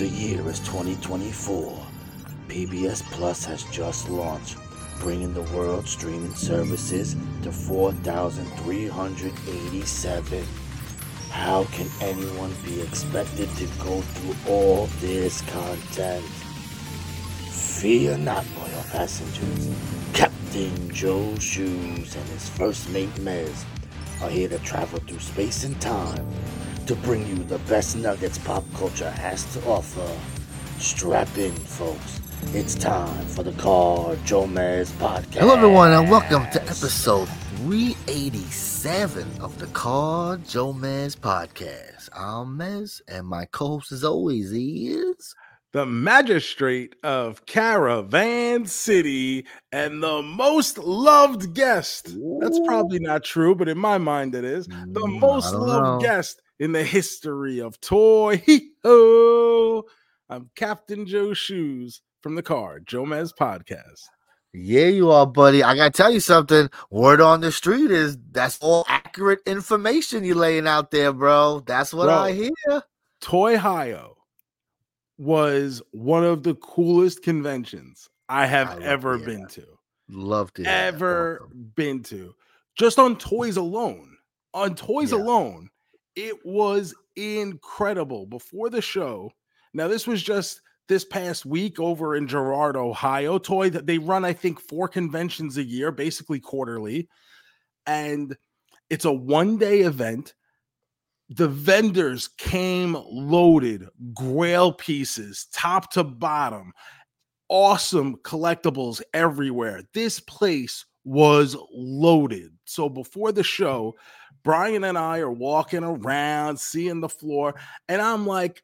The year is 2024. PBS Plus has just launched, bringing the world streaming services to 4,387. How can anyone be expected to go through all this content? Fear not, loyal passengers. Captain Joe Shoes and his first mate Mez are here to travel through space and time to bring you the best nuggets pop culture has to offer. Strap in, folks. It's time for the Car Joe Mez podcast. Hello, everyone, and welcome to episode 387 of the Car Joe Mez podcast. I'm Mez, and my co host, as always, is. the magistrate of Caravan City and the most loved guest. That's probably not true, but in my mind it is. The Mm, most loved know. guest in the history of Toy Ho. I'm Captain Joe Shoes from the car, Joe Mez Podcast. Yeah, you are, buddy. I gotta tell you something. Word on the street is that's all accurate information you laying out there, bro. That's what Bro. I hear. Toyhio was one of the coolest conventions I have I ever been that. to. Love to hear ever Awesome. been to. Just on toys alone. On toys Yeah. alone, it was incredible. Before the show, now this was just this past week over in Girard, Ohio. Toy that they run, I think, four conventions a year, basically quarterly. And it's a one day event. The vendors came loaded, grail pieces, top to bottom awesome collectibles everywhere. This place was loaded. So before the show, Brian and I are walking around, seeing the floor, and I'm like,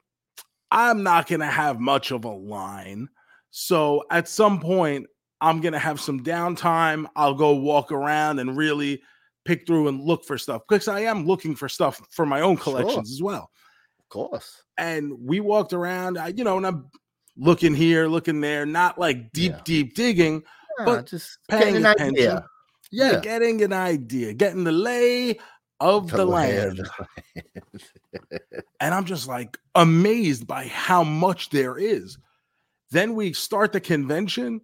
I'm not going to have much of a line. So at some point, I'm going to have some downtime. I'll go walk around and really pick through and look for stuff because I am looking for stuff for my own Sure. collections as well Of course. and we walked around, I- you know, and I'm looking here, looking there, not like deep, Yeah. deep digging, Yeah, But just paying an attention. idea. Yeah, Yeah. getting an idea, getting the lay of the, The of land. And I'm just like amazed by how much there is. Then we start the convention,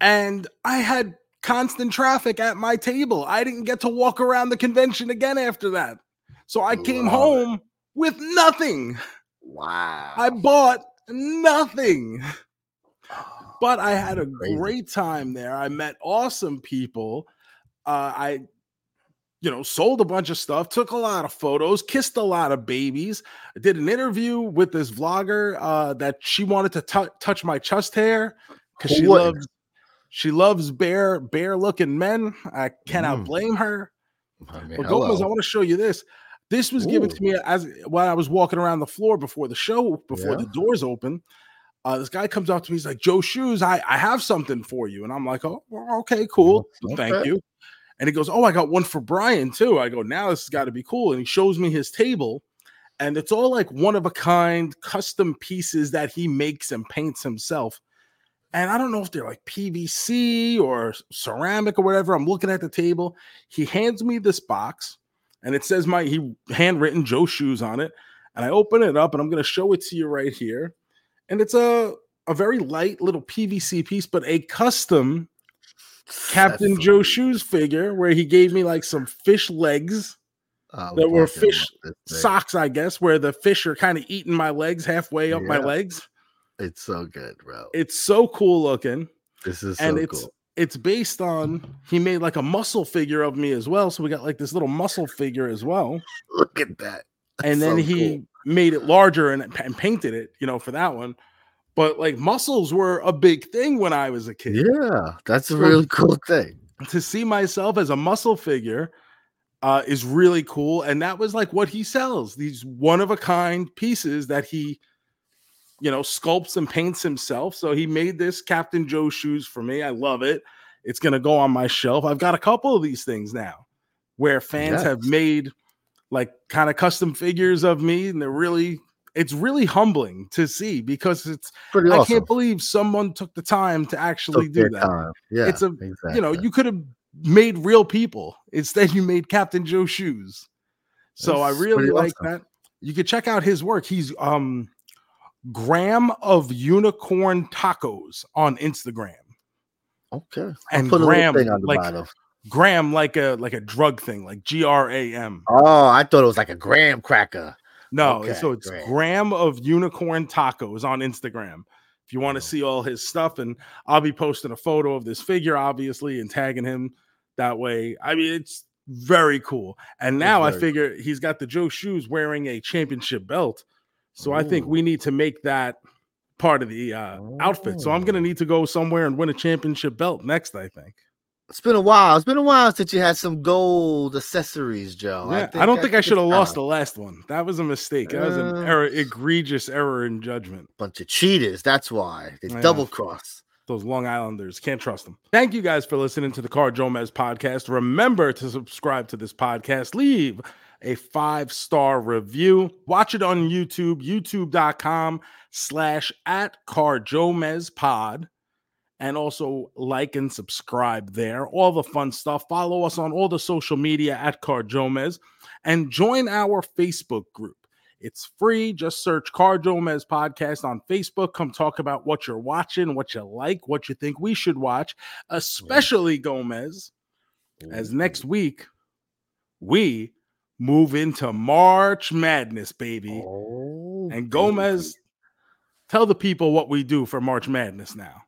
and I had constant traffic at my table. I didn't get to walk around the convention again after that. So I came Love it. home with nothing. Wow. I bought nothing. Oh, but I had a great time there. I met awesome people. Uh, I, you know, sold a bunch of stuff, took a lot of photos, kissed a lot of babies. I did an interview with this vlogger uh, that she wanted to tou- touch my chest hair because she loves she loves bare bear looking men. I cannot Mm. blame her. I mean, But Gomez, I want to show you this. This was given to me as while I was walking around the floor before the show, before Yeah. the doors open. Uh, this guy comes up to me. He's like, "Joe Shoes, I I have something for you," and I'm like, "Oh, well, okay, cool, thank you." And he goes, "Oh, I got one for Brian too." I go, "Now this has got to be cool." And he shows me his table, and it's all like one of a kind, custom pieces that he makes and paints himself. And I don't know if they're like PVC or ceramic or whatever. I'm looking at the table. He hands me this box, and it says my he handwritten Joe Shoes on it. And I open it up, and I'm going to show it to you right here. And it's a a very light little PVC piece, but a custom Captain That's Joe so- Shoes figure where he gave me like some fish legs, oh, I that were fish love this thing. socks, I guess, where the fish are kind of eating my legs halfway up my legs. It's so good, bro. It's so cool looking. this is and so it's cool. it's based on he made like a muscle figure of me as well. So we got like this little muscle figure as well. Look at that. and then so he cool. made it larger and, and painted it, you know, for that one. But like muscles were a big thing when I was a kid. Yeah, that's a So- really cool thing. To see myself as a muscle figure uh, is really cool. And that was like what he sells these one of a kind pieces that he, you know, sculpts and paints himself. So he made this Captain Joe shoes for me. I love it. It's going to go on my shelf. I've got a couple of these things now where fans have made like kind of custom figures of me. And they're really, it's really humbling to see because it's, Pretty I awesome. can't believe someone took the time to actually Took do that. time. Yeah, It's a- exactly. You know, you could have made real people. Instead, you made Captain Joe shoes. So I really like awesome. that. You could check out his work. He's um Gram of Unicorn Tacos on Instagram. Okay. And Put a little thing on the like bottom. Gram, like a like a drug thing, like G R A M. Oh, I thought it was like a graham cracker. No, Okay, so it's great. Gram of Unicorn Tacos on Instagram. If you want to Oh. see all his stuff, and I'll be posting a photo of this figure, obviously, and tagging him that way. I mean, it's very cool. And now I figure he's got the Joe Shoes wearing a championship belt. So I think we need to make that part of the uh, outfit. So I'm going to Oh. need to go somewhere and win a championship belt next, I think. It's been a while. It's been a while since you had some gold accessories, Joe. Yeah, I, don't think I should have lost the last one. That was a mistake. That was an Uh, error, egregious error in judgment. bunch of cheaters. That's why they Yeah. double cross. Those Long Islanders can't trust them. Thank you guys for listening to the Car Joe Mez podcast. Remember to subscribe to this podcast. Leave a five star review. Watch it on YouTube, youtube.com slash at Car Joe Mez pod. And also like and subscribe there. All the fun stuff. Follow us on all the social media at Car Joe Mez and join our Facebook group. It's free. Just search Car Joe Mez podcast on Facebook. Come talk about what you're watching, what you like, what you think we should watch, especially Gomez, as next week we move into March Madness, baby. Oh, and Gomez, tell the people what we do for March Madness now.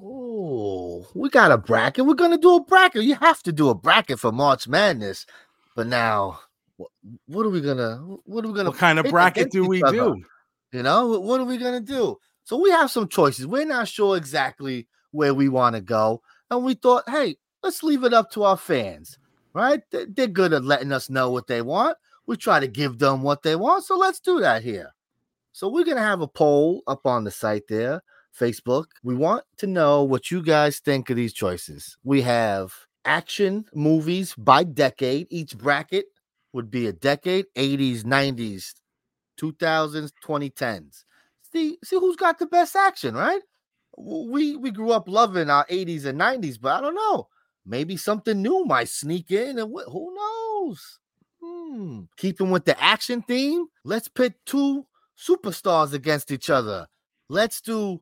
Oh, we got a bracket. We're gonna do a bracket. You have to do a bracket for March Madness. But now, what, what are we gonna? What are we gonna? What kind of bracket do we other? do? You know, what are we gonna do? So we have some choices. We're not sure exactly where we want to go, and we thought, hey, let's leave it up to our fans. Right? They're good at letting us know what they want. We try to give them what they want, so let's do that here. So we're gonna have a poll up on the site there, Facebook. We want to know what you guys think of these choices. We have action movies by decade. Each bracket would be a decade: 80s, 90s, 2000s, 2010s. See, see who's got the best action, right? We we grew up loving our 80s and 90s, but I don't know. Maybe something new might sneak in, and wh- who knows? Hmm. Keeping with the action theme, let's pit two superstars against each other. Let's do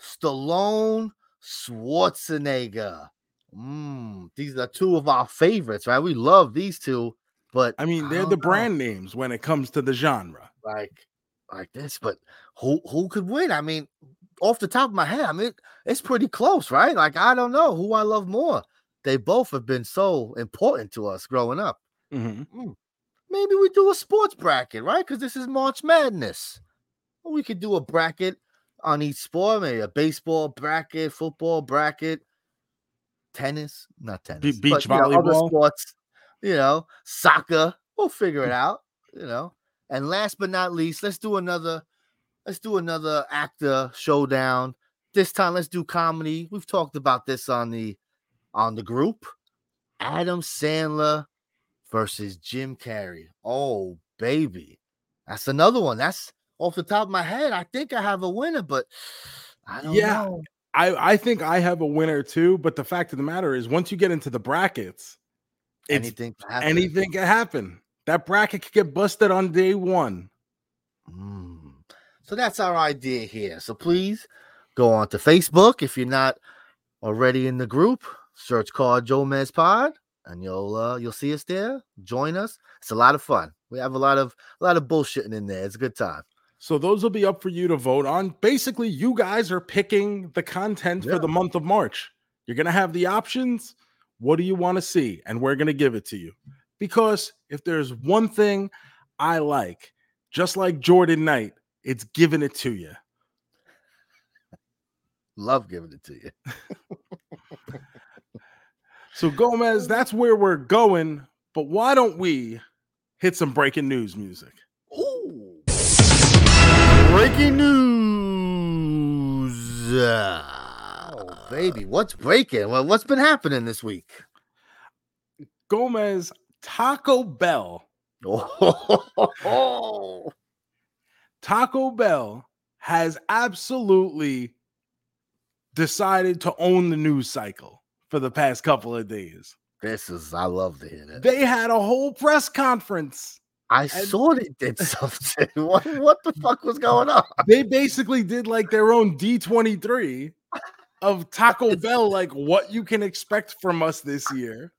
Stallone, Schwarzenegger. Mm, these are two of our favorites, right? We love these two, but I mean, they're don't the know, brand names when it comes to the genre. like like this. But who who could win? I mean, off the top of my head, I mean, it's pretty close, right? Like I don't know who I love more. They both have been so important to us growing up. Mhm. Maybe we do a sports bracket, right? Because this is March Madness. We could do a bracket on each sport, maybe a baseball bracket, football bracket, tennis, not tennis, beach you know, other volleyball. sports, you know, soccer. We'll figure it mm. out, you know. And last but not least, let's do another, let's do another actor showdown. This time, let's do comedy. We've talked about this on the on the group. Adam Sandler versus Jim Carrey. Oh, baby. That's another one. That's off the top of my head. I think I have a winner, but I don't Yeah. know. I, I think I have a winner too, but the fact of the matter is, once you get into the brackets, Anything can happen. anything can happen. That bracket could get busted on day one. Mm. So that's our idea here. So please go on to Facebook if you're not already in the group. Search Car Joe Mez Pod, and you'll uh, you'll see us there. Join us. It's a lot of fun. We have a lot of a lot of bullshitting in there. It's a good time. So those will be up for you to vote on. Basically, you guys are picking the content Yeah. for the month of March. You're going to have the options. What do you want to see? And we're going to give it to you. Because if there's one thing I like, just like Jordan Knight, it's giving it to you. Love giving it to you. So, Gomez, that's where we're going. But why don't we hit some breaking news music? Ooh. Breaking news. Oh, baby. What's breaking? Well, what's been happening this week? Gomez, Taco Bell. Oh, Taco Bell has absolutely decided to own the news cycle for the past couple of days. this is, I love to hear that. They had a whole press conference I saw they did something. what, what the fuck was going on? They basically did like their own D23 of Taco Bell, like what you can expect from us this year.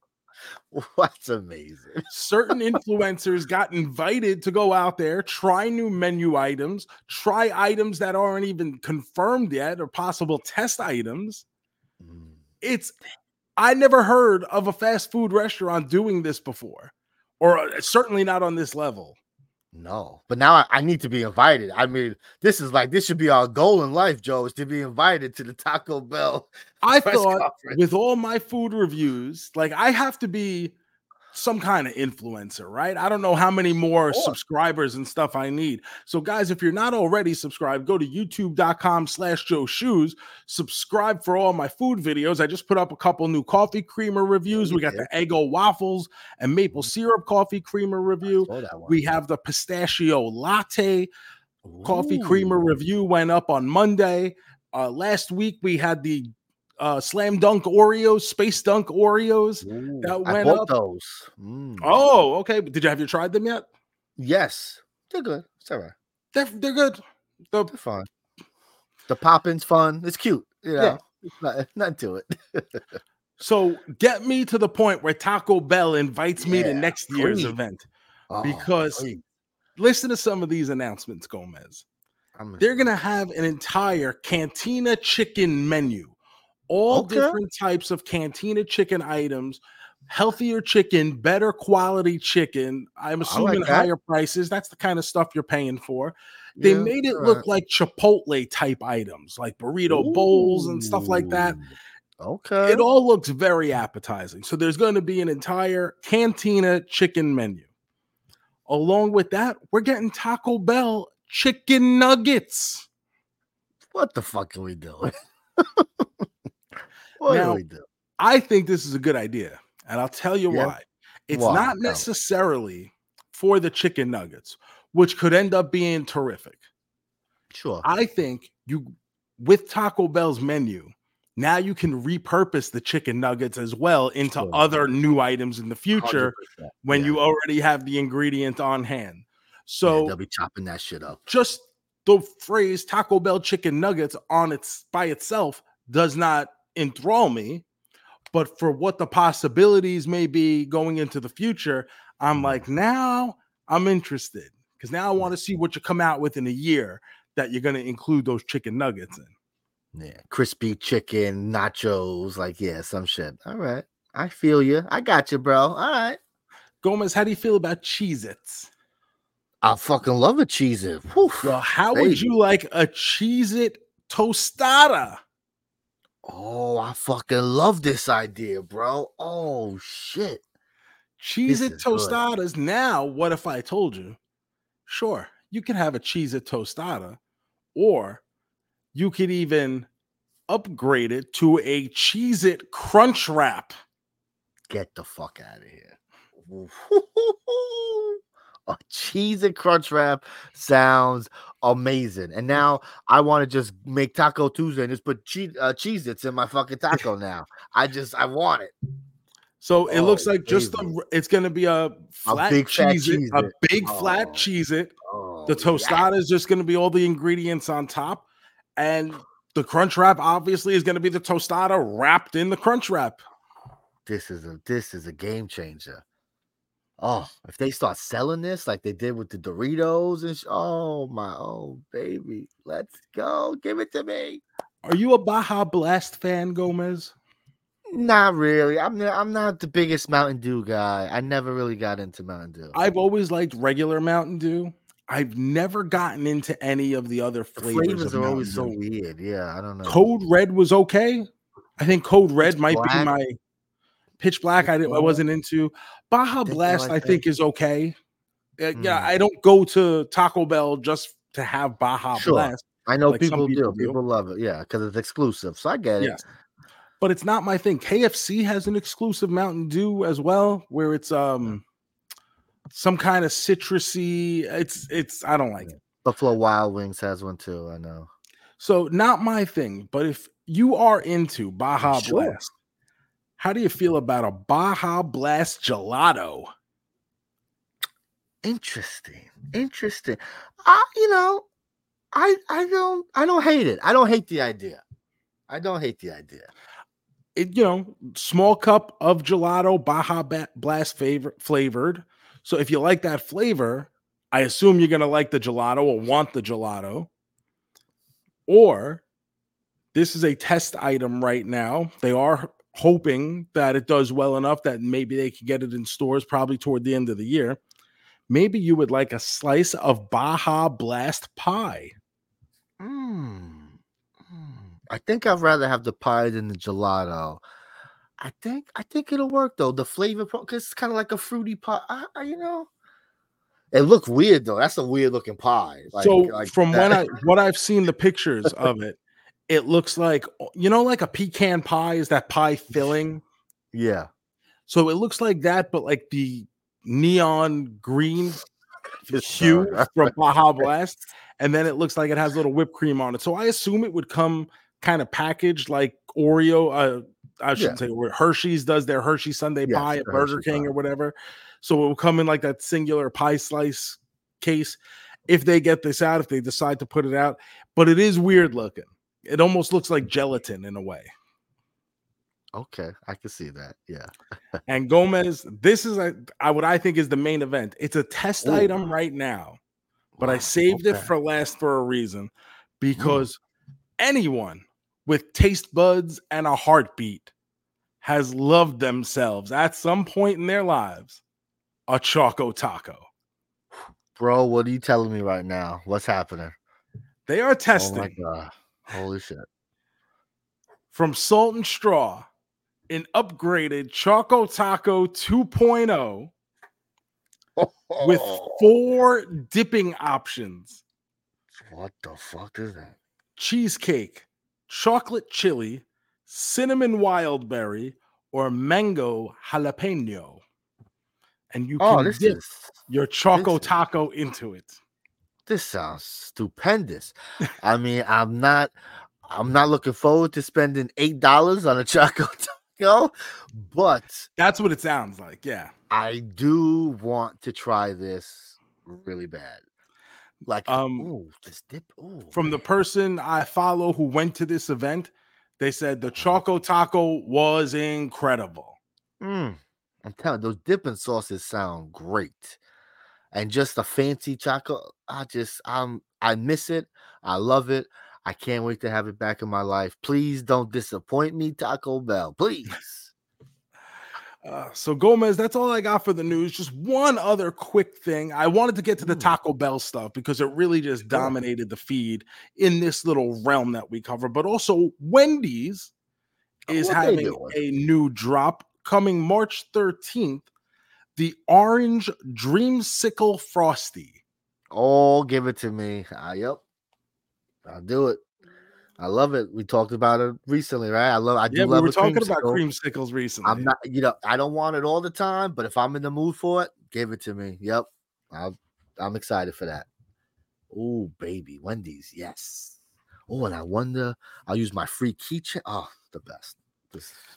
That's amazing. Certain influencers got invited to go out there, try new menu items, try items that aren't even confirmed yet or possible test items. Mm. It's I never heard of a fast food restaurant doing this before, or uh, certainly not on this level. No, but now I, I need to be invited. I mean, this is like this should be our goal in life, Joe, is to be invited to the Taco Bell. I thought conference. with all my food reviews, like I have to be some kind of influencer, right? I don't know how many more Sure. subscribers and stuff I need. So, guys, if you're not already subscribed, go to youtube.com slash Joe Shoes. Subscribe for all my food videos. I just put up a couple new coffee creamer reviews. We got the Eggo waffles and maple syrup coffee creamer review. Saw that one. We have the pistachio latte coffee creamer review went up on Monday. Uh, last week we had the uh, slam dunk Oreos, space dunk Oreos. Ooh, that I went bought up. those. Mm. Oh, okay. Did you have you tried them yet? yes, they're good. It's all right. They're they're good. The, They're fun. The poppin's fun. It's cute. You know, Yeah. it's not, nothing to it. so get me to the point where Taco Bell invites me to Yeah, next year's event. Oh, Because- please. Listen to some of these announcements, Gomez. I'm They're gonna have an entire cantina chicken menu, all Okay. different types of cantina chicken items, healthier chicken, better quality chicken. I'm assuming that. higher prices. That's the kind of stuff you're paying for. They Yeah, made it all look right. like Chipotle type items, like burrito bowls and stuff like that. Okay. It all looks very appetizing. So there's going to be an entire cantina chicken menu. Along with that, we're getting Taco Bell chicken nuggets. what the fuck are we doing? what Now, we doing? I think this is a good idea, and I'll tell you Yeah? why. It's Why? not necessarily for the chicken nuggets, which could end up being terrific. Sure. I think you, with Taco Bell's menu, now you can repurpose the chicken nuggets as well into Sure. other new items in the future 100%. when Yeah. you already have the ingredient on hand. Yeah, So they'll be chopping that shit up. just the phrase Taco Bell chicken nuggets on its by itself does not enthrall me. But for what the possibilities may be going into the future, I'm Mhm. like, now I'm interested because now I want to see what you come out with in a year that you're going to include those chicken nuggets in. Yeah, crispy chicken, nachos, like yeah, some shit. All right, I feel you. I got you, bro. All right, Gomez, how do you feel about Cheez Its? I fucking love a Cheez It. Well, how would you like a Cheez It tostada? Oh, I fucking love this idea, bro. Oh shit. This It is good. tostadas. Now, what if I told you? Sure, you can have a Cheez It tostada, or you could even upgrade it to a Cheez It crunch wrap. Get the fuck out of here. A cheese and crunch wrap sounds amazing. And now I want to just make Taco Tuesday and just put cheese uh, Cheez Its in my fucking taco now. I just I want it. So it looks Oh, like just the it's gonna be a flat big fat Cheez It, a big flat Cheez It. Oh, The yeah. tostada is just gonna be all the ingredients on top, and the crunch wrap obviously is gonna be the tostada wrapped in the crunch wrap. This is a this is a game changer. Oh, if they start selling this like they did with the Doritos and sh- oh my oh baby, let's go, give it to me. Are you a Baja Blast fan, Gomez? Not really. I'm not, I'm not the biggest Mountain Dew guy. I never really got into Mountain Dew. I've always liked regular Mountain Dew. I've never gotten into any of the other the flavors. flavors of are always so weird. Yeah, I don't know. Code Red was okay. I think Code Red Pitch might be my Pitch Black. I, didn't, I wasn't into Baja Blast. I think is okay. Uh, Yeah, Mm. I don't go to Taco Bell just to have Baja Sure. Blast. I know like people, people do. People love it. Yeah, because it's exclusive. So I get it. But it's not my thing. KFC has an exclusive Mountain Dew as well, where it's um some kind of citrusy. It's it's I don't like it. Buffalo Wild Wings has one too. I know. So not my thing. But if you are into Baja Sure. Blast, how do you feel about a Baja Blast gelato? Interesting. Interesting. I, you know, I I don't I don't hate it. I don't hate the idea. I don't hate the idea. It, you know, small cup of gelato, Baja Ba- Blast favor- flavored. So if you like that flavor, I assume you're gonna like the gelato or want the gelato. Or this is a test item right now. They are hoping that it does well enough that maybe they can get it in stores probably toward the end of the year. Maybe you would like a slice of Baja Blast pie. Mm. I think I'd rather have the pie than the gelato. I think I think it'll work though. The flavor because it's kind of like a fruity pie. I, I, you know, it looked weird though. That's a weird looking pie. Like, so like from that. when I what I've seen the pictures of it, it looks like you know, like a pecan pie is that pie filling. yeah, So it looks like that, but like the neon green hue from Baja Blast, and then it looks like it has a little whipped cream on it. So I assume it would come kind of packaged like Oreo. Uh, I shouldn't say where Hershey's does their Hershey Sundae Yes, pie at Burger Hershey King pie. or whatever. So it will come in like that singular pie slice case if they get this out, if they decide to put it out. But it is weird looking. It almost looks like gelatin in a way. okay, I can see that. Yeah, And Gomez, this is a, I, what I think is the main event. It's a test Ooh. item right now, but I Wow, saved it for last for a reason mm. because anyone with taste buds and a heartbeat has loved themselves at some point in their lives a Choco Taco. bro. What are you telling me right now? What's happening? They are Oh testing my god! Holy shit! from Salt and Straw an upgraded Choco Taco 2.0 with Oh. four dipping options. what the fuck is that? cheesecake, chocolate chili, cinnamon wild berry, or mango jalapeno. And you Oh, can this dip is your choco taco into it. This sounds stupendous. I mean, I'm not I'm not looking forward to spending eight dollars on a choco taco, but That's what it sounds like. Yeah. I do want to try this really bad. Like, Um, ooh, this dip. Ooh, From the person I follow who went to this event, they said the choco taco was incredible. Mm, I'm telling you, those dipping sauces sound great, and just a fancy choco. I just I'm I miss it. I love it. I can't wait to have it back in my life. Please don't disappoint me, Taco Bell. Please. Uh, so Gomez, that's all I got for the news. Just one other quick thing. I wanted to get to the Mm. Taco Bell stuff because it really just dominated the feed in this little realm that we cover. But also, Wendy's is What having a new drop coming March 13th. The Orange Dreamsicle Frosty. Oh, give it to me. Ah, yep. I'll do it. I love it. We talked about it recently, right? I love I do Yeah, we love were a talking about creamsicle. creamsicles recently. I'm not, you know, I don't want it all the time, but if I'm in the mood for it, give it to me. Yep. I'll, I'm excited for that. Oh, baby. Wendy's. Yes. Oh, and I wonder, I'll use my free keychain. Oh, the best.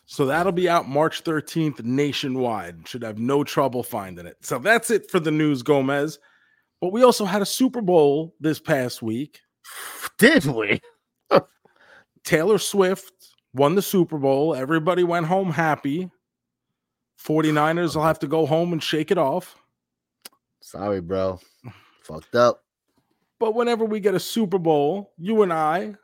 So that'll be out March 13th nationwide. Should have no trouble finding it. So that's it for the news, Gomez. But we also had a Super Bowl this past week. did we? Taylor Swift won the Super Bowl. Everybody went home happy. 49ers will have to go home and shake it off. Sorry, bro. Fucked up. But whenever we get a Super Bowl, you and I,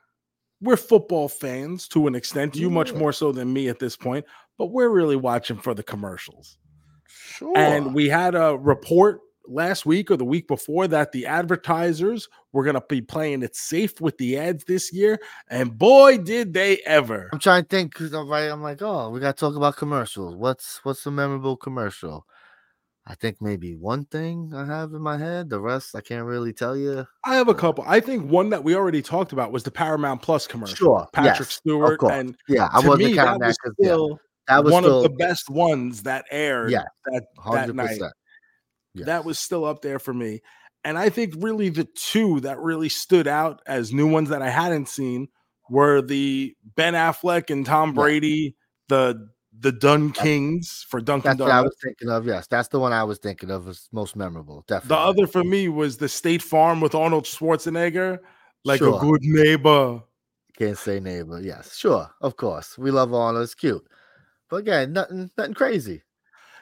we're football fans to an extent. You much more so than me at this point, but we're really watching for the commercials. Sure. And we had a report last week or the week before that the advertisers were going to be playing it safe with the ads this year. And boy, did they ever. I'm trying to think because I'm right. I'm like, oh, we got to talk about commercials. What's what's a memorable commercial? I think maybe one thing I have in my head. The rest I can't really tell you. I have a couple. I think one that we already talked about was the Paramount Plus commercial. Sure, Patrick yes, Stewart. And Yeah, I wasn't me, counting that was 'cause, yeah, still that was one still of the best ones that aired Yeah, that, that night. percent. That was still up there for me. And I think really the two that really stood out as new ones that I hadn't seen were the Ben Affleck and Tom Yeah. Brady, the the Dun Kings for Dunkin' That's what I was thinking of. Yes, that's the one I was thinking of as most memorable. Definitely. The other for me was the State Farm with Arnold Schwarzenegger, like Sure. a good neighbor. Can't say neighbor. Yes, sure, of course. We love Arnold. It's cute, but again, nothing, nothing crazy.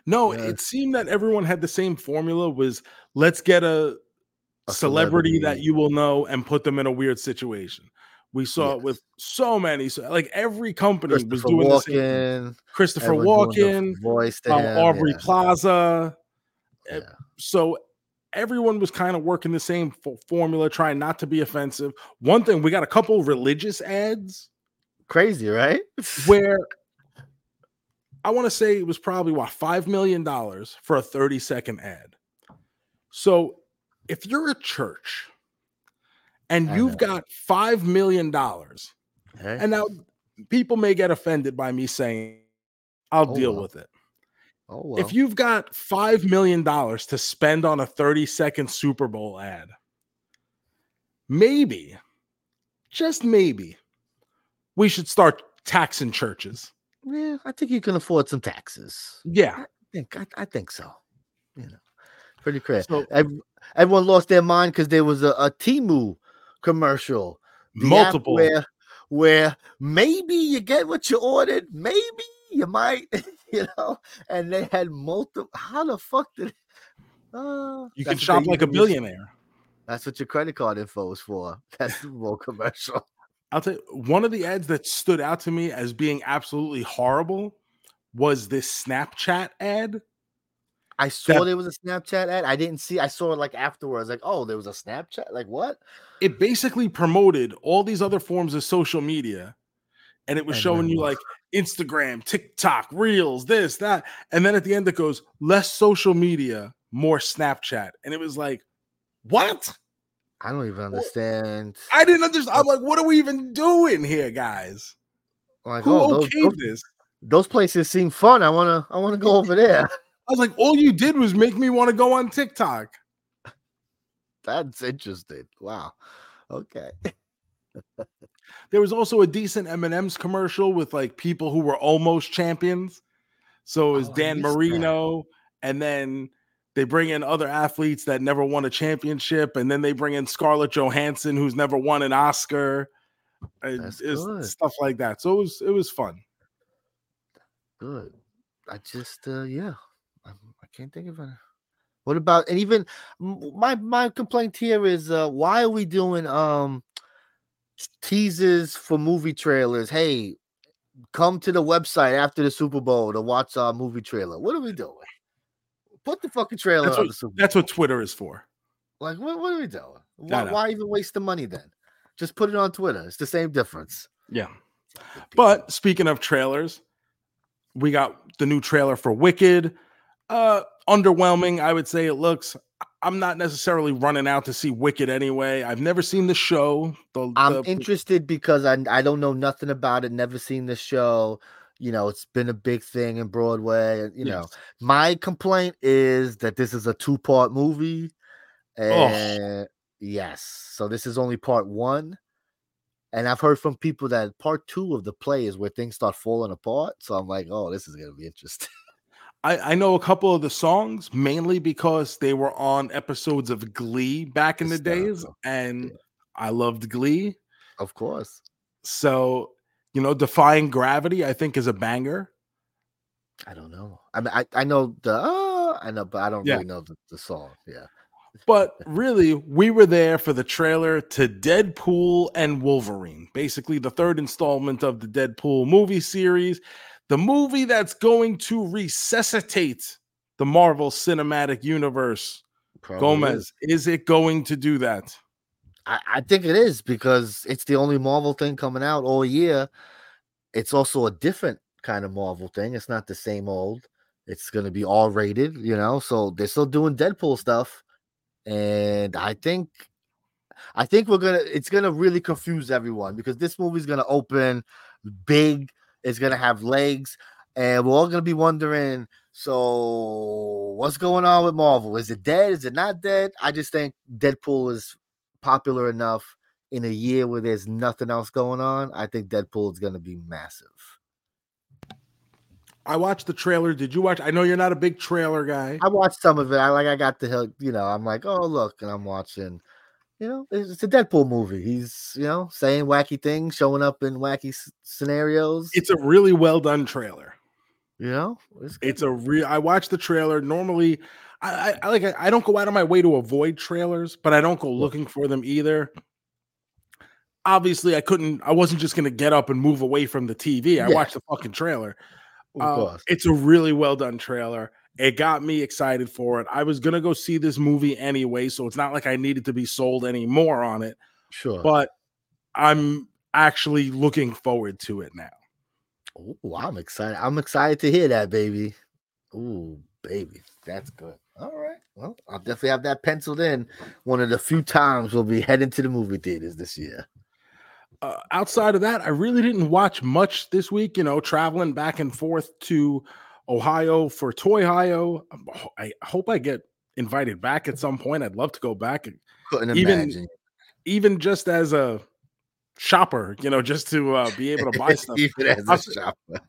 No, Yeah. it seemed that everyone had the same formula was let's get a, A celebrity, that you will know and put them in a weird situation. We saw it with so many, so like every company was doing the same. thing. Walken, Christopher Walken, voice um, Aubrey yeah, Plaza. yeah. So everyone was kind of working the same fo- formula, trying not to be offensive. One thing, we got a couple religious ads Crazy, right? where I want to say it was probably what five million dollars for a 30 second ad. So if you're a church and I you've know. got five million dollars, Hey, and now people may get offended by me saying, I'll Oh, deal well. with it. oh well. If you've got five million dollars to spend on a 30 second Super Bowl ad, maybe, just maybe, we should start taxing churches. yeah, I think you can afford some taxes. Yeah. I think I, I think so. You know, pretty crazy. So Everyone lost their mind because there was a, a Temu commercial. the multiple. where where maybe you get what you ordered, maybe you might, you know, and they had multiple. How the fuck did? Uh, You can shop like a billionaire. That's what your credit card info is for. That's the more commercial. I'll tell you, one of the ads that stood out to me as being absolutely horrible was this Snapchat ad. I saw That- there was a Snapchat ad. I didn't see. I saw it like afterwards. Like, oh, there was a Snapchat. Like what? It basically promoted all these other forms of social media, and it was And showing you like Instagram, TikTok, Reels, this, that. And then at the end, it goes less social media, more Snapchat. And it was like, what? I don't even understand. I didn't understand. I'm like, what are we even doing here, guys? Like, Who oh, those, okayed those, this? those places seem fun. I wanna, I wanna go over there. I was like, all you did was make me want to go on TikTok. That's interesting. Wow. Okay. There was also a decent M&M's commercial with like people who were almost champions. So it was Oh, Dan missed that. Marino, and then they bring in other athletes that never won a championship, and then they bring in Scarlett Johansson, who's never won an Oscar, and That's it's good. stuff like that. So it was it was fun. Good. I just, uh, yeah, can't think of it. What about and even my my complaint here is uh why are we doing um teasers for movie trailers? Hey, come to the website after the Super Bowl to watch our movie trailer. What are we doing? Put the fucking trailer That's on what, the Super Bowl. that's what Twitter is for. Like, what, what are we doing? Why, why even waste the money then? Just put it on Twitter. It's the same difference. Yeah. But speaking of trailers, we got the new trailer for Wicked. Uh underwhelming, I would say it looks. I'm not necessarily running out to see Wicked anyway. I've never seen the show. The, I'm the- interested because I I don't know nothing about it. Never seen the show. You know, it's been a big thing in Broadway. and, You know, my complaint is that this is a two part movie. And yes, so this is only part one. And I've heard from people that part two of the play is where things start falling apart. So I'm like, oh, this is gonna be interesting. I, I know a couple of the songs mainly because they were on episodes of Glee back in the days, and Yeah. I loved Glee. of course. So, you know, Defying Gravity, I think, is a banger. I don't know. I mean, I, I know the uh, I know, but I don't Yeah. really know the, the song. Yeah. But really, we were there for the trailer to Deadpool and Wolverine, basically the third installment of the Deadpool movie series, the movie that's going to resuscitate the Marvel Cinematic Universe. Probably Gomez, is. is it going to do that? I, I think it is because it's the only Marvel thing coming out all year. It's also a different kind of Marvel thing. It's not the same old. It's going to be all rated, you know. So they're still doing Deadpool stuff, and I think, I think we're gonna. It's gonna really confuse everyone because this movie's gonna open big. It's gonna have legs, and we're all gonna be wondering. So what's going on with Marvel? Is it dead? Is it not dead? I just think Deadpool is popular enough in a year where there's nothing else going on. I think Deadpool is going to be massive. I watched the trailer. Did you watch? I know you're not a big trailer guy. I watched some of it. I like. I got the hill. You know, I'm like, oh look, and I'm watching. You know, it's, a Deadpool movie. He's you know saying wacky things, showing up in wacky s- scenarios. It's a really well done trailer. you know, it's, It's a real. I watch the trailer. Normally, I, I, I like. I, I don't go out of my way to avoid trailers, but I don't go looking for them either. Obviously, I couldn't. I wasn't just going to get up and move away from the TV. I Yeah. watched the fucking trailer. of Uh, course. it's a really well done trailer. It got me excited for it. I was gonna go see this movie anyway, so it's not like I needed to be sold any more on it. Sure. But I'm actually looking forward to it now. Ooh, I'm excited. I'm excited to hear that, baby. Ooh, baby, that's good. All right. Well, I'll definitely have that penciled in. One of the few times we'll be heading to the movie theaters this year. uh, outside of that, I really didn't watch much this week. You know, traveling back and forth to Ohio for Toy Ohio. I hope I get invited back at some point. I'd love to go back, Couldn't Even- imagine. even just as a shopper. You know, just to uh, be able to buy stuff. Even as a shopper.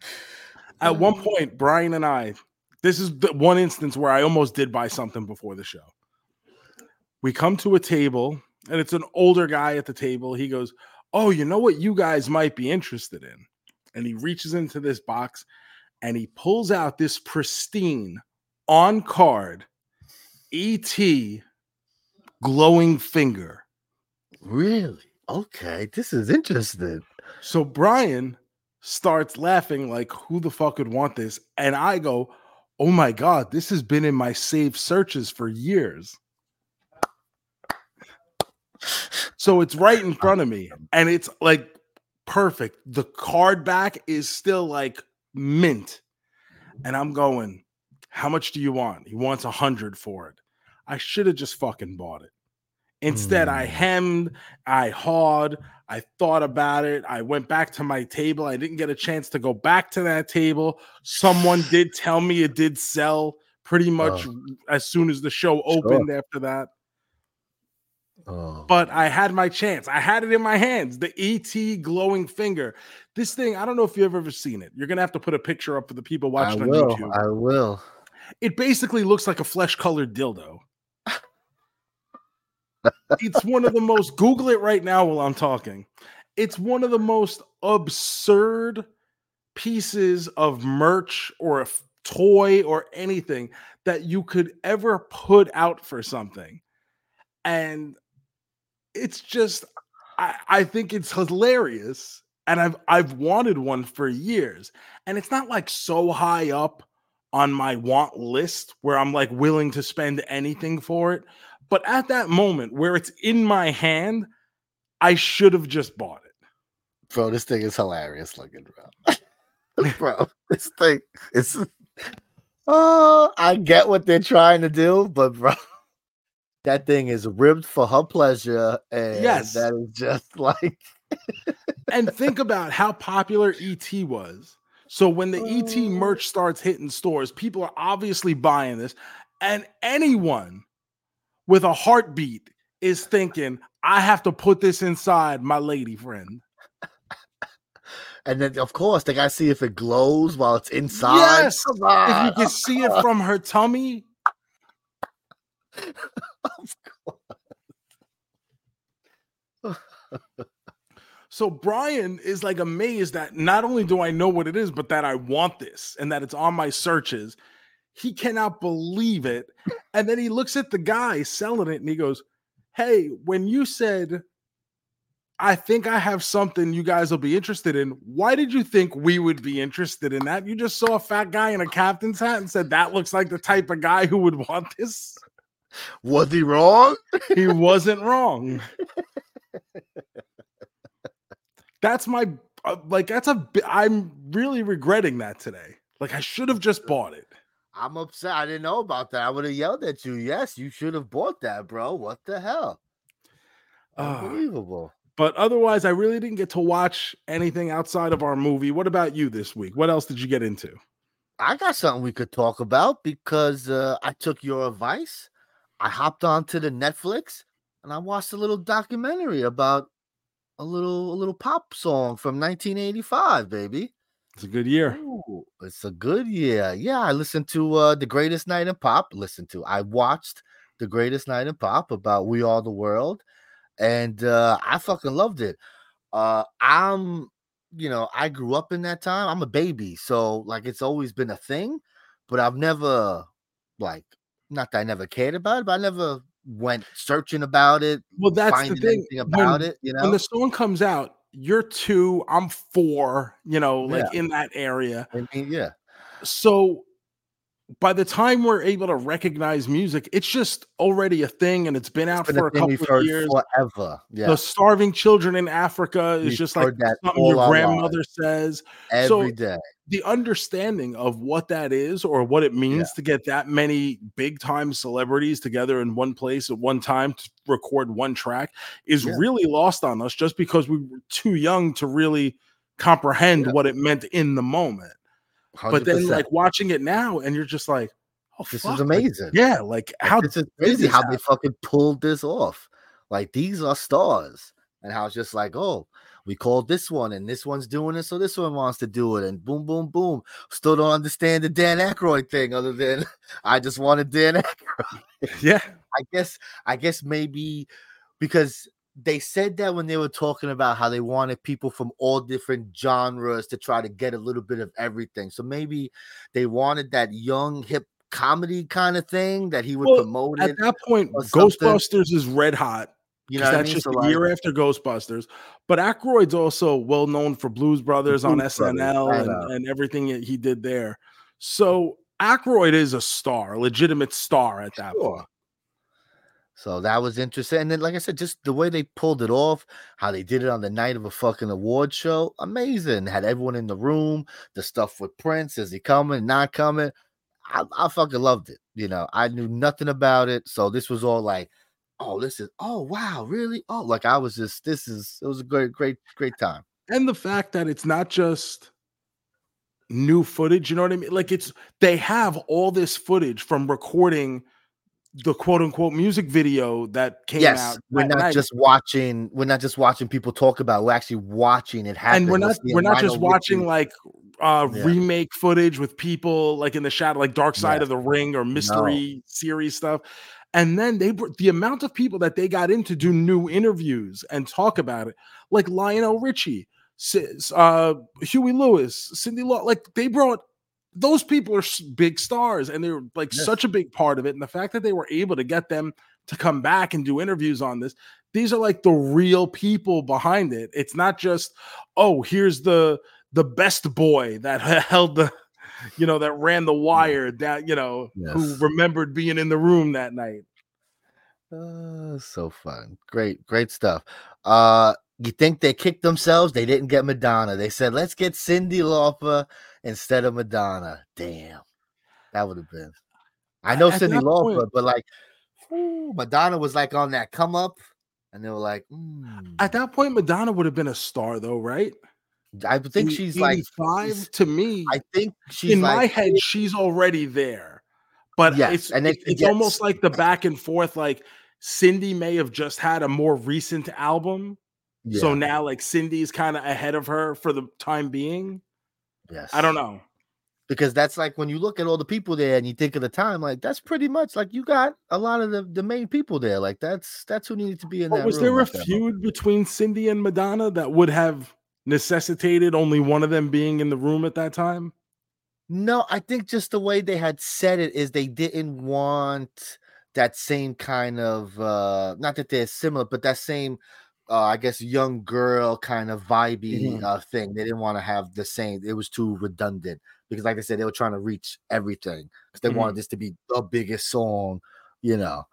At one point, Brian and I, this is the one instance where I almost did buy something before the show. We come to a table, and it's an older guy at the table. He goes, Oh, you know what you guys might be interested in? And he reaches into this box and he pulls out this pristine on card ET glowing finger. Really? Okay, this is interesting. So Brian starts laughing like, "Who the fuck would want this?" And I go, "Oh my god, this has been in my saved searches for years." So it's right in front of me, and it's like perfect. The card back is still like mint, and I'm going, "How much do you want?" He wants a hundred for it. I should have just fucking bought it. Instead, I Mm. hemmed, I hawed, I thought about it. I went back to my table. I didn't get a chance to go back to that table. Someone did tell me it did sell pretty much as soon as the show opened after that. Oh, But I had my chance. I had it in my hands. The ET glowing finger. This thing, I don't know if you've ever seen it. You're gonna have to put a picture up for the people I watching on will. YouTube. I will. It basically looks like a flesh colored dildo. it's one of the most, Google it right now while I'm talking. It's one of the most absurd pieces of merch or a toy or anything that you could ever put out for something. And it's just, I, I think it's hilarious. And I've I've wanted one for years. And it's not like so high up on my want list where I'm like willing to spend anything for it. But at that moment where it's in my hand, I should have just bought it. Bro, this thing is hilarious looking, bro. bro, this thing is Oh, I get what they're trying to do, but bro, that thing is ribbed for her pleasure. And Yes. that is just like And think about how popular ET was. So when the ET Oh. merch starts hitting stores, people are obviously buying this. And anyone with a heartbeat is thinking, I have to put this inside my lady friend. and then of course they gotta see if it glows while it's inside. Yes, If you can see it from her tummy, Of course. So Brian is like amazed that not only do I know what it is, but that I want this and that it's on my searches. He cannot believe it. And then he looks at the guy selling it and he goes, Hey, when you said, I think I have something you guys will be interested in, why did you think we would be interested in that? You just saw a fat guy in a captain's hat and said, That looks like the type of guy who would want this. Was he wrong? He wasn't wrong. That's my uh, like. That's a. I'm really regretting that today. Like I should have just bought it. I'm upset. I didn't know about that. I would have yelled at you. Yes, you should have bought that, bro. What the hell? Unbelievable. But otherwise, I really didn't get to watch anything outside of our movie. What about you this week? What else did you get into? I got something we could talk about because uh, I took your advice. I hopped onto the Netflix and I watched a little documentary about a little a little pop song from 1985, baby. It's a good year. Ooh, it's a good year. Yeah, I listened to uh The Greatest Night in Pop. Listened to. I watched The Greatest Night in Pop about We Are the World, and uh I fucking loved it. Uh I'm, you know, I grew up in that time. I'm a baby, so like it's always been a thing, but I've never like not that I never cared about it, but I never went searching about it. Well, that's the thing. about When- it, you know, When the song comes out, you're two, I'm four, you know, like in that area. I mean, yeah. So by the time we're able to recognize music, it's just already a thing and it's been out been for a couple of years. forever. Yeah, The starving children in Africa is We've just like something your our grandmother says. every so- day. The understanding of what that is or what it means to get that many big time celebrities together in one place at one time to record one track is Yeah. really lost on us just because we were too young to really comprehend Yeah. what it meant in the moment. But then like watching it now and you're just like, oh, this fuck, is like, amazing. yeah, like Like, how this is crazy how they fucking pulled this off. Like these are stars, and how it's just like, oh, we called this one, and this one's doing it, so this one wants to do it, and boom, boom, boom. Still don't understand the Dan Aykroyd thing, other than I just wanted Dan Aykroyd. yeah. I guess, I guess maybe because they said that when they were talking about how they wanted people from all different genres to try to get a little bit of everything. So maybe they wanted that young hip comedy kind of thing that he would Well, promote At that point. Ghostbusters is red hot. You know what I that's mean? just So a like, year after Ghostbusters. But Aykroyd's also well known for Blues Brothers on Blues Brothers, SNL I and, and everything that he did there. So Aykroyd is a star, a legitimate star at that Sure. point. So that was interesting. And then, like I said, just the way they pulled it off, how they did it on the night of a fucking award show, amazing. Had everyone in the room, the stuff with Prince, is he coming, not coming? I, I fucking loved it. You know, I knew nothing about it. So this was all like, oh, this is, oh, wow, really? Oh, like I was just, this is, it was a great, great, great time. And the fact that it's not just new footage, you know what I mean? Like it's they have all this footage from recording the quote unquote music video that came yes, out. we're not night. just watching, we're not just watching people talk about, it, we're actually watching it happen. and we're not we're not just watching Richie- like uh Yeah. remake footage with people like in the shadow like dark side Yes. of the ring or mystery series stuff and then they the amount of people that they got in to do new interviews and talk about it like lionel richie uh huey lewis cindy law like they brought those people are big stars and they're like Yes. such a big part of it and the fact that they were able to get them to come back and do interviews on this these are like the real people behind it it's not just oh here's the the best boy that held the you know that ran the wire that you know who remembered being in the room that night Uh, so fun. Great, great stuff. Uh, you think they kicked themselves? They didn't get Madonna. They said, let's get Cyndi Lauper instead of Madonna. Damn. That would have been. I know at Cyndi Lauper, point- but like, whew, Madonna was like on that come up, and they were like, mm. at that point madonna would have been a star though right I think In she's like, 85 she's- to me I think she's in like, my head she's already there but Yes, it's and it's, it it's almost like the back and forth like cyndi may have just had a more recent album yeah, so now like cyndi's kind of ahead of her for the time being yes. i don't know because that's like when you look at all the people there and you think of the time, like that's pretty much like you got a lot of the, the main people there. Like that's that's who needed to be in But that. was there a feud between cyndi and madonna that would have necessitated only one of them being in the room at that time No, I think just the way they had said it is they didn't want that same kind of uh not that they're similar, but that same uh I guess young girl kind of vibey Mhm. uh thing. They didn't want to have the same, it was too redundant because like I said, they were trying to reach everything because they Mhm. wanted this to be the biggest song, you know,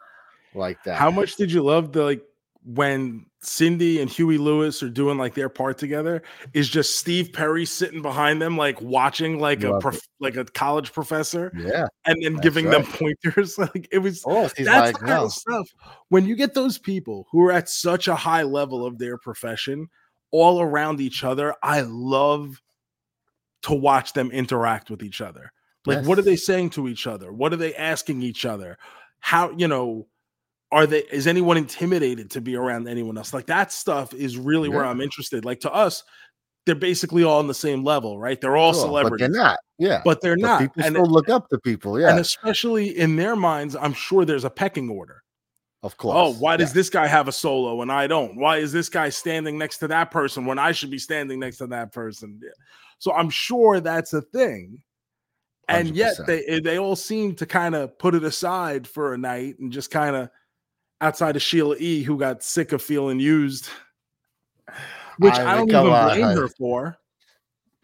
like that. How much did you love the like when Cyndi and Huey Lewis are doing like their part together? Is just Steve Perry sitting behind them, like watching like a prof- like a college professor, Yeah. and then giving them pointers. like it was. Oh, That's like, the kind of stuff. When you get those people who are at such a high level of their profession, all around each other, I love to watch them interact with each other. Like, what are they saying to each other? What are they asking each other? How, you know, are they, is anyone intimidated to be around anyone else? Like, that stuff is really where I'm interested. Like, to us, they're basically all on the same level, right? They're all Sure, celebrities, but they're not. Yeah, but they're But not. People and, still look up to people. Yeah. And especially in their minds, I'm sure there's a pecking order. of course. Oh, why does this guy have a solo and I don't? Why is this guy standing next to that person when I should be standing next to that person? Yeah. So I'm sure that's a thing. And yet 100%. they eh, they all seem to kind of put it aside for a night and just kind of outside of Sheila E, who got sick of feeling used, which I I, don't even on, blame honey. her for.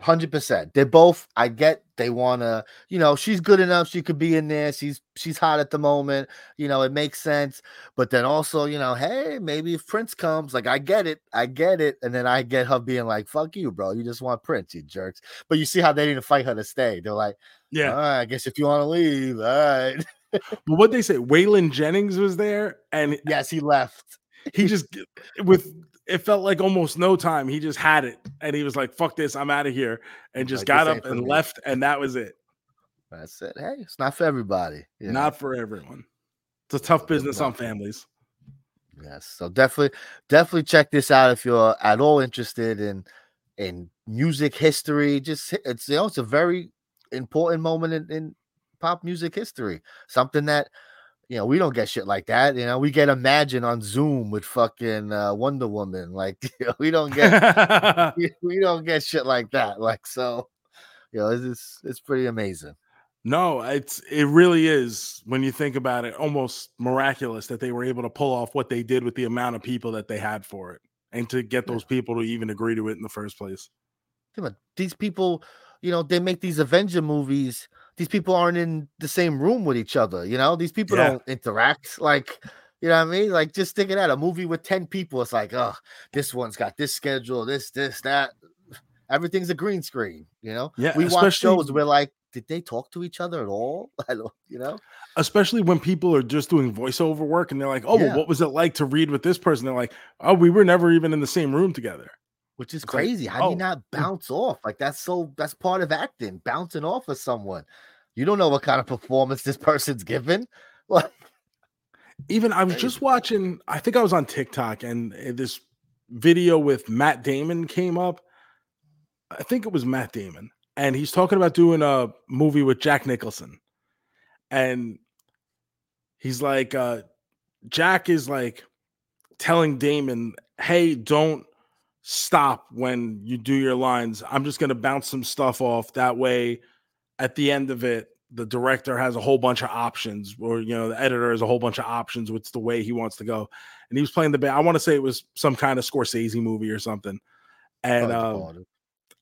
Hundred percent. They're both. I get they want to. You know, she's good enough. She could be in there. She's she's hot at the moment. You know, it makes sense. But then also, you know, hey, maybe if Prince comes, like I get it, I get it, and then I get her being like, "Fuck you, bro. You just want Prince, you jerks." But you see how they didn't fight her to stay. They're like, Yeah. "All right, I guess if you want to leave, all right." But what they say, Waylon Jennings was there, and yes, he left. he just with it felt like almost no time. He just had it, and he was like, "Fuck this, I'm out of here," and just Like, got up and me. left, and that was it. That's it. Hey, it's not for everybody. know? Not for everyone. It's a tough business on families. Yes. So definitely, definitely check this out if you're at all interested in in music history. Just it's you know it's a very important moment in, in pop music history. Something that you know we don't get shit like that. You know we get Imagine on Zoom with fucking uh, Wonder Woman. Like you know, we don't get we, we don't get shit like that. Like so, you know it's it's, it's pretty amazing. no, it's it really is when you think about it, almost miraculous that they were able to pull off what they did with the amount of people that they had for it, and to get those people to even agree to it in the first place. These people, you know, they make these Avenger movies. These people aren't in the same room with each other. You know, these people Yeah. don't interact. Like, you know what I mean? Like, just thinking that a movie with 10 people, it's like, oh, this one's got this schedule, this, this, that. Everything's a green screen, you know? Yeah, we watch shows, we're like, did they talk to each other at all? I don't, you know? especially when people are just doing voiceover work and they're like, "Oh, Yeah. well, what was it like to read with this person?" They're like, "Oh, we were never even in the same room together." Which is It's like, crazy. How do oh, you not mm. bounce off? Like, that's so, that's part of acting, bouncing off of someone. You don't know what kind of performance this person's giving. Like, Even I was just watching. I think I was on TikTok and uh, this video with Matt Damon came up. I think it was Matt Damon, and he's talking about doing a movie with Jack Nicholson, and he's like, uh, Jack is like telling Damon, "Hey, don't." Stop when you do your lines. I'm just going to bounce some stuff off. That way, at the end of it, the director has a whole bunch of options, or you know, the editor has a whole bunch of options with the way he wants to go. And he was playing the band. I want to say it was some kind of Scorsese movie or something. And probably um,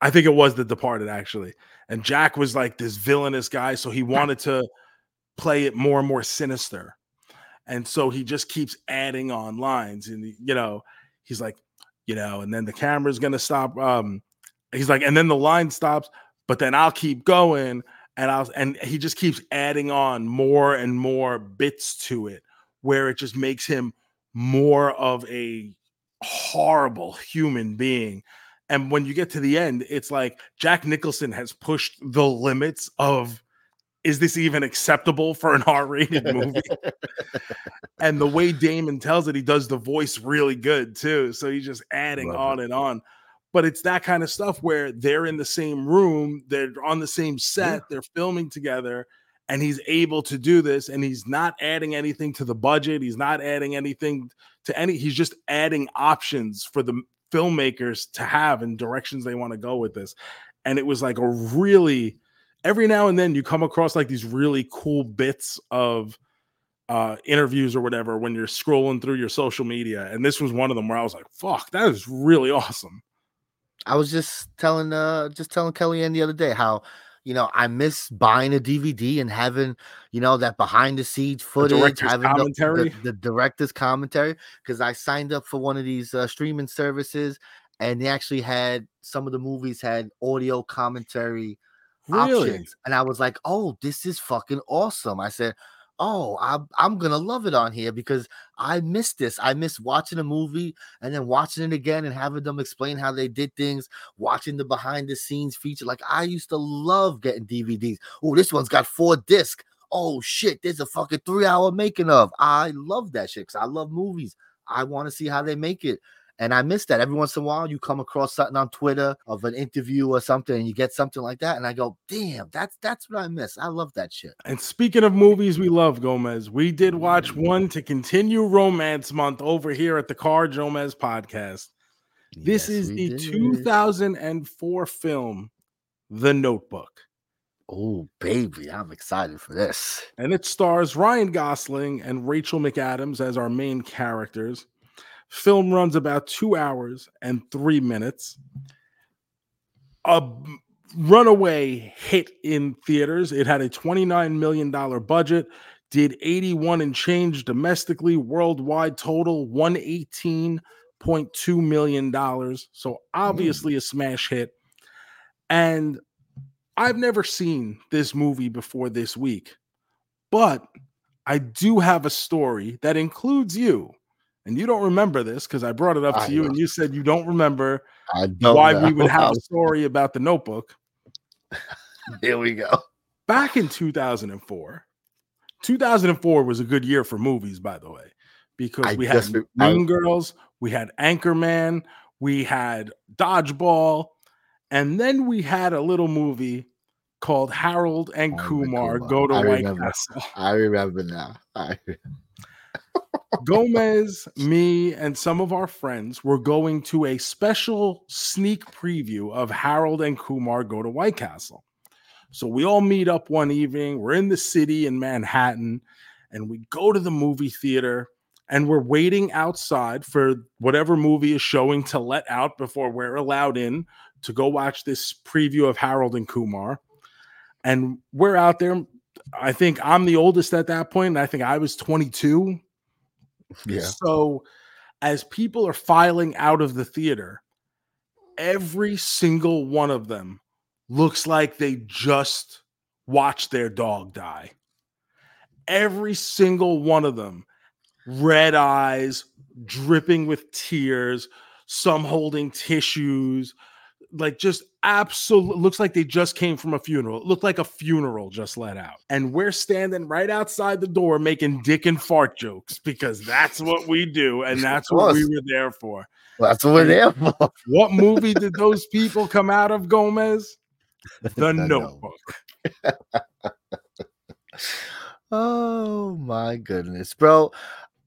I think it was The Departed actually. And Jack was like this villainous guy, so he wanted to play it more and more sinister. And so he just keeps adding on lines, and you know, he's like, you know, and then the camera's gonna stop. Um, he's like, and then the line stops, but then I'll keep going, and I'll and he just keeps adding on more and more bits to it, where it just makes him more of a horrible human being. And when you get to the end, it's like Jack Nicholson has pushed the limits of is this even acceptable for an R-rated movie? and the way Damon tells it, he does the voice really good too. So he's just adding Love on and on. But it's that kind of stuff where they're in the same room, they're on the same set, they're filming together, and he's able to do this. And he's not adding anything to the budget, he's not adding anything to any, he's just adding options for the filmmakers to have and directions they want to go with this. And it was like a really every now and then you come across like these really cool bits of uh interviews or whatever when you're scrolling through your social media and this was one of them where i was like fuck that is really awesome I was just telling uh just telling Kellyanne the other day how you know I miss buying a DVD and having you know that behind the scenes footage, director's having the- commentary? the, the director's commentary because I signed up for one of these uh, streaming services and they actually had some of the movies had audio commentary really options and I was like, oh, this is fucking awesome. I said, oh, I'm I'm gonna love it on here because I miss this. I miss watching a movie and then watching it again and having them explain how they did things, watching the behind the scenes feature. Like I used to love getting DVDs. Oh, this one's got four discs. Oh shit, there's a fucking three hour making of. I love that shit because I love movies. I want to see how they make it. And I miss that. Every once in a while, you come across something on Twitter of an interview or something, and you get something like that, and I go, "Damn, that's that's what I miss. I love that shit." And speaking of movies we love, Gomez, we did watch one to continue Romance Month over here at the Car Joe Mez podcast. This Yes, is the did. 2004 film, The Notebook. Oh, baby, I'm excited for this. and it stars Ryan Gosling and Rachel McAdams as our main characters. Film runs about two hours and three minutes. A runaway hit in theaters. It had a $29 million budget, did 81 and change domestically, worldwide total $118.2 million. So obviously a smash hit. And I've never seen this movie before this week, but I do have a story that includes you. And you don't remember this because I brought it up I to you, know. and you said you don't remember don't why know. we would have a story about the notebook. Here we go. Back in 2004, 2004 was a good year for movies, by the way, because I we had I- Girls, we had Anchorman, we had Dodgeball, and then we had a little movie called Harold and oh and Kumar Kumar. Go to I White remember. Castle. I remember now. I, Gomez, me, and some of our friends were going to a special sneak preview of Harold and Kumar Go to White Castle. So we all meet up one evening. We're in the city in Manhattan, and we go to the movie theater and we're waiting outside for whatever movie is showing to let out before we're allowed in to go watch this preview of Harold and Kumar. And we're out there. I think I'm the oldest at that point, and I think I was 22. Yeah. So, as people are filing out of the theater, every single one of them looks like they just watched their dog die. Every single one of them, red eyes, dripping with tears, some holding tissues, like just absolute looks like they just came from a funeral. It looked like a funeral just let out. And we're standing right outside the door making dick and fart jokes because that's what we do and that's what we were there for. That's what we're there for. What movie did those people come out of, Gomez? The The Notebook. Oh my goodness, bro.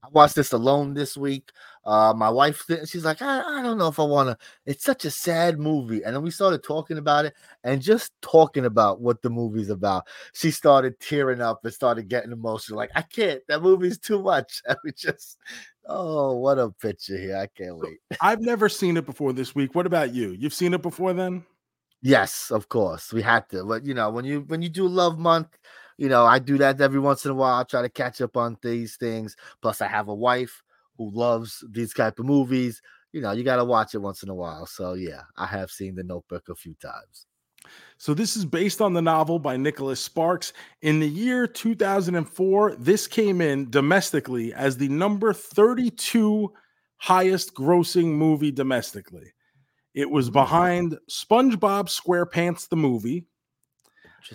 I watched this alone this week. Uh, my wife, she's like, I, I don't know if I want to. It's such a sad movie. And then we started talking about it and just talking about what the movie's about. She started tearing up and started getting emotional. Like, I can't, that movie's too much. And we just, oh, what a picture here. I can't wait. I've never seen it before this week. What about you? You've seen it before then? Yes, of course. We had to. But you know, when you when you do love month, you know, I do that every once in a while. I try to catch up on these things. Plus, I have a wife who loves these type of movies. You know, you gotta watch it once in a while. So yeah, I have seen the notebook a few times. So this is based on the novel by Nicholas Sparks. In the year 2004, this came in domestically as the number 32 highest grossing movie domestically. It was behind SpongeBob SquarePants the movie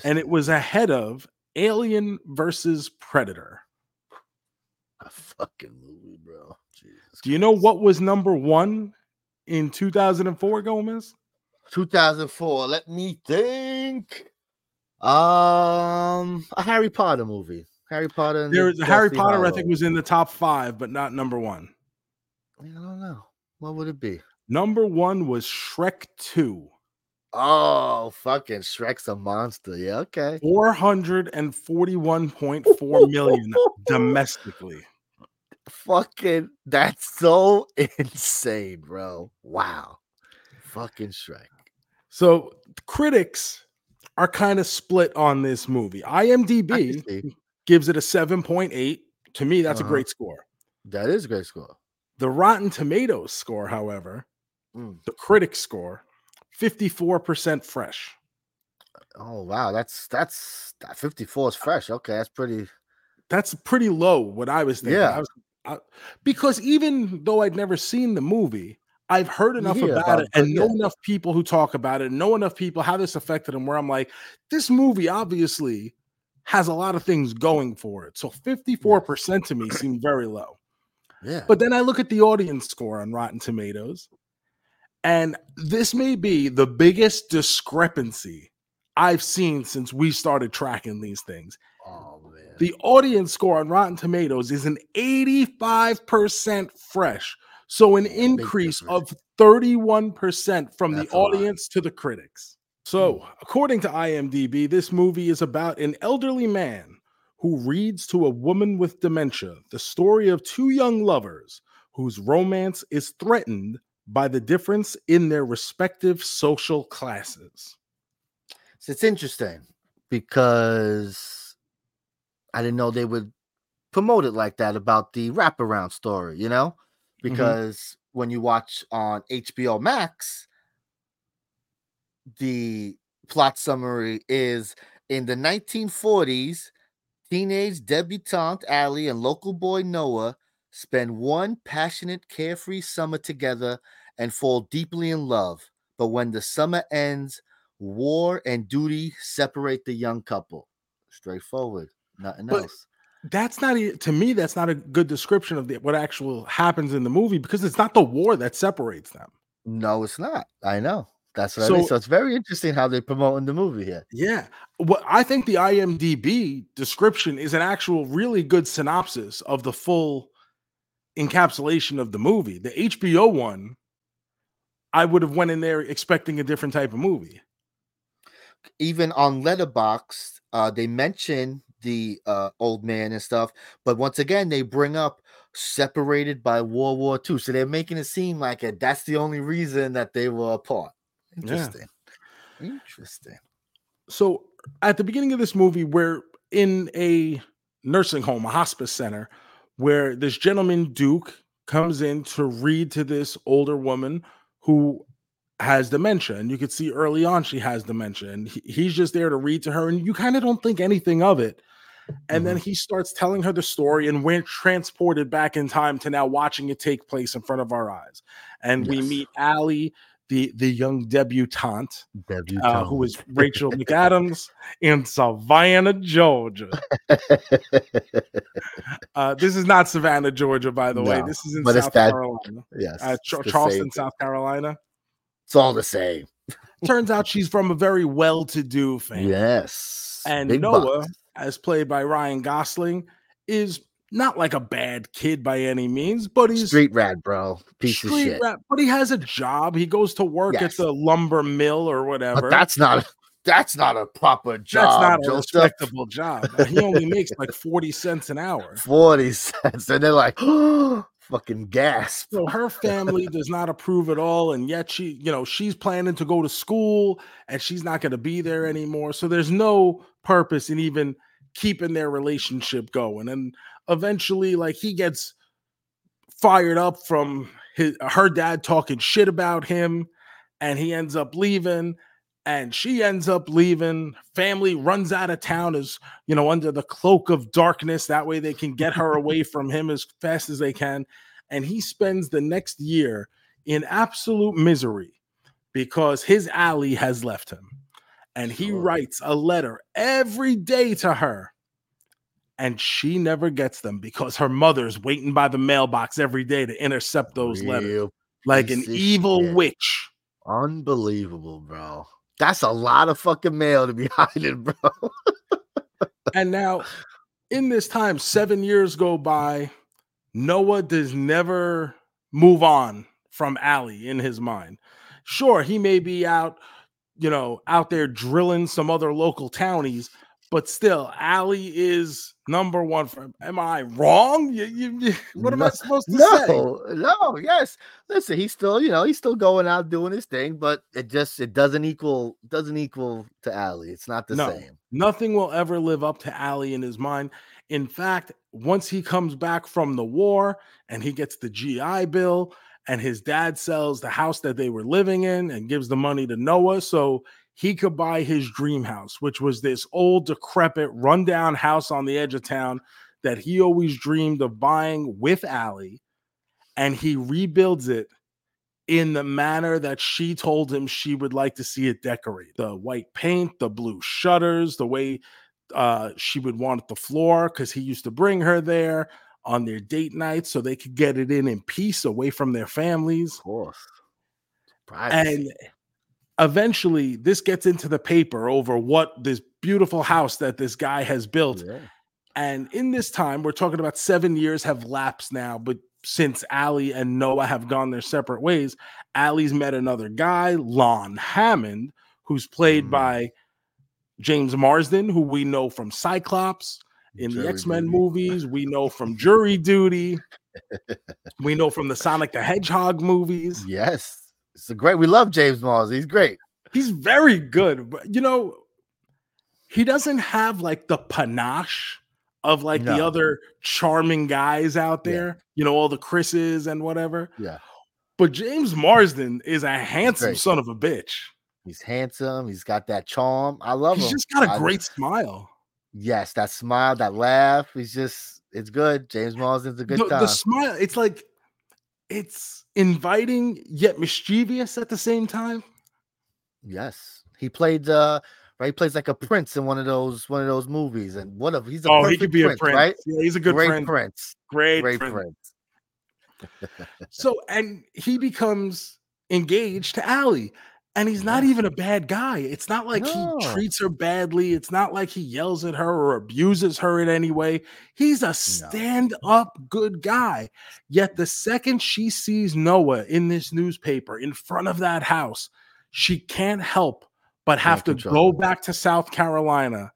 and it was ahead of Alien versus Predator. A fucking movie, bro. Jesus Do you know what was number 1 in 2004 Gomez? 2004. Let me think. Um, a Harry Potter movie. Harry Potter. And There was Harry Deathly Potter I think was in the top 5 but not number 1. I don't know. What would it be? Number 1 was Shrek 2. Oh, fucking Shrek's a monster. Yeah, okay. 441.4 million domestically. Fucking, that's so insane, bro. Wow. Fucking Shrek. So critics are kind of split on this movie. IMDb gives it a 7.8. To me, that's Uh-huh. a great score. That is a great score. The Rotten Tomatoes score, however, Mm. the critic score, 54% fresh. Oh wow, that's that's that 54 is fresh. Okay, that's pretty. That's pretty low, what I was thinking. Yeah. I was, I- because even though I'd never seen the movie, I've heard enough about, it and know yeah. enough people who talk about it, and know enough people how this affected them. Where I'm like, this movie obviously has a lot of things going for it. So 54% to me seemed very low. Yeah. But then I look at the audience score on Rotten Tomatoes, and this may be the biggest discrepancy I've seen since we started tracking these things. oh. The audience score on Rotten Tomatoes is an 85% fresh. So an increase of 31% from That's the audience to the critics. So, hmm. according to IMDb, this movie is about an elderly man who reads to a woman with dementia the story of two young lovers whose romance is threatened by the difference in their respective social classes. So it's interesting because I didn't know they would promote it like that about the wraparound story, you know? Mm-hmm. Because when you watch on HBO Max, the plot summary is in the 1940s, teenage debutante Allie and local boy Noah spend one passionate, carefree summer together and fall deeply in love. But when the summer ends, war and duty separate the young couple. Straightforward, nothing But- else. That's not e- to me. That's not a good description of the, what actual happens in the movie because it's not the war that separates them. No, it's not. I know. That's what I So- mean. So it's very interesting how they're promoting the movie here. Yeah. What I think the IMDb description is an actual really good synopsis of the full encapsulation of the movie. The HBO one, I would have went in there expecting a different type of movie. Even on Letterboxd, uh, they mention the uh, old man and stuff, but once again, they bring up separated by World War II. So they're making it seem like it, that's the only reason that they were apart. Yeah. Interesting. Interesting. So at the beginning of this movie, we're in a nursing home, a hospice center, where this gentleman, Duke, comes in to read to this older woman who has dementia. And you could see early on she has dementia. And he- he's just there to read to her. And you kind of don't think anything of it. And then he starts telling her the story, and we're transported back in time to now watching it take place in front of our eyes. And we meet Allie, the, the young debutante Debutante. uh, who is Rachel McAdams in Savannah, Georgia. Uh, this is not Savannah, Georgia, by the way. This is in South Carolina, yes. uh, Charleston. South Carolina. It's all the same. Turns out she's from a very well-to-do family, Yes. and Big Noah, bucks. As played by Ryan Gosling, is not like a bad kid by any means, but he's street rat, bro. Piece of shit. rat, but he has a job. He goes to work Yes. at the lumber mill or whatever. But that's not that's not a proper job. That's not a Joseph. respectable job. He only makes like 40 cents an hour. 40 cents. And they're like, fucking gasp. So her family does not approve at all. And yet she, you know, she's planning to go to school and she's not going to be there anymore. So there's no purpose in even keeping their relationship going. And eventually, like he gets fired up from his her dad talking shit about him, and he ends up leaving. And she ends up leaving. Family runs out of town as you know, under the cloak of darkness. That way they can get her away from him as fast as they can. And he spends the next year in absolute misery because his Allie has left him. And he Sure. writes a letter every day to her. And she never gets them because her mother's waiting by the mailbox every day to intercept those letters like an evil shit. witch. Unbelievable, bro. That's a lot of fucking mail to be hiding, bro. and now in this time seven years go by noah does never move on from Allie in his mind sure he may be out you know out there drilling some other local townies but still Allie is number one for am i wrong you, you, you- what am i supposed to say No, no, yes. Listen, he's still, you know, he's still going out doing his thing, but it just it doesn't equal doesn't equal to Allie. It's not the No. same. Nothing will ever live up to Allie in his mind. In fact, once he comes back from the war and he gets the GI Bill, and his dad sells the house that they were living in and gives the money to Noah so he could buy his dream house, which was this old, decrepit, rundown house on the edge of town that he always dreamed of buying with Allie. And he rebuilds it in the manner that she told him she would like to see it decorated. The white paint, the blue shutters, the way uh, she would want the floor because he used to bring her there. On their date nights so they could get it in in peace away from their families. Of course. And eventually, this gets into the paper over what this beautiful house that this guy has built. Yeah. And in this time, we're talking about seven years have lapsed now, but since Allie and Noah have gone their separate ways, Allie's met another guy, Lon Hammond, who's played Mm. by James Marsden, who we know from Cyclops in the X Men movies. We know from Jury Duty. we know from the Sonic the Hedgehog movies. Yes. It's a great. We love James Mars. He's great. He's very good, but you know, he doesn't have like the panache of like the other charming guys out Yeah. there, you know, all the Chris's and whatever. Yeah. But James Marsden is a handsome great. son of a bitch. He's handsome. He's got that charm. I love He's him. just got a I- great smile. Yes, that smile, that laugh. He's just. It's good. James Marsden's a good The, time. the smile, it's like it's inviting yet mischievous at the same time. yes, he played. uh Right, he plays like a prince in one of those one of those movies, and what if he's a oh, he could be prince, a prince. right? Yeah, he's a good great prince. prince, Great, great prince. prince. So, and he becomes engaged to Allie, and he's not even a bad guy. It's not like No. he treats her badly. It's not like he yells at her or abuses her in any way. He's a stand up good guy. Yet, the second she sees Noah in this newspaper in front of that house, she can't help but have to go back to South Carolina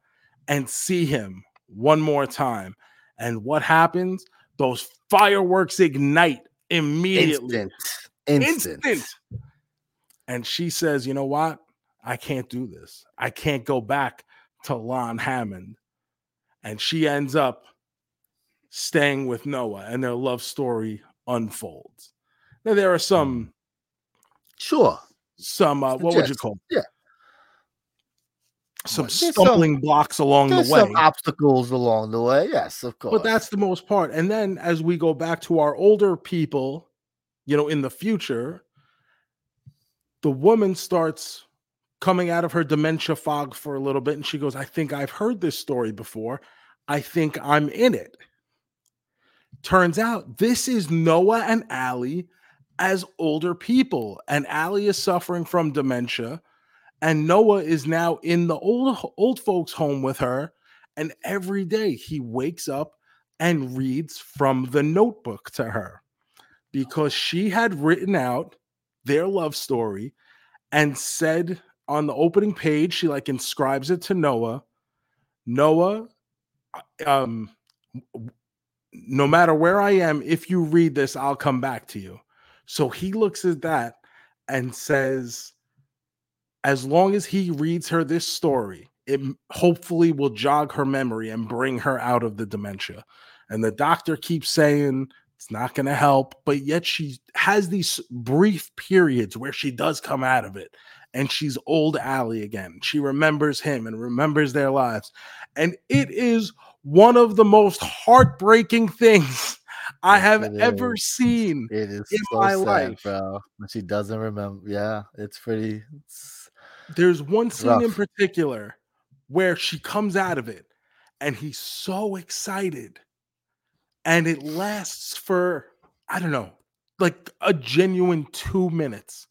and see him one more time. And what happens? Those fireworks ignite immediately. Instant, instant. Instant. And she says, You know what? I can't do this. I can't go back to Lon Hammond. And she ends up staying with Noah, and their love story unfolds. Now, there are some, Sure. some, uh, what would you call Yeah. Some There's some- stumbling blocks along the way. some obstacles along the way. Yes, of course. but that's the most part. And then as we go back to our older people, you know, in the future, the woman starts coming out of her dementia fog for a little bit and she goes, I think I've heard this story before. I think I'm in it. Turns out this is Noah and Allie as older people, and Allie is suffering from dementia, and Noah is now in the old old folks' home with her. And every day he wakes up and reads from the notebook to her because she had written out their love story and said on the opening page, she like inscribes it to Noah. Noah, um, no matter where I am, if you read this, I'll come back to you. So he looks at that and says, as long as he reads her this story, it hopefully will jog her memory and bring her out of the dementia. And the doctor keeps saying it's not going to help, but yet she has these brief periods where she does come out of it and she's old Allie again. She remembers him and remembers their lives. And it mm. is one of the most heartbreaking things I have it ever is. seen. It is in so my sad, life. bro. She doesn't remember. Yeah, it's pretty. It's, There's one scene in particular where she comes out of it and he's so excited. And it lasts for, I don't know, like a genuine two minutes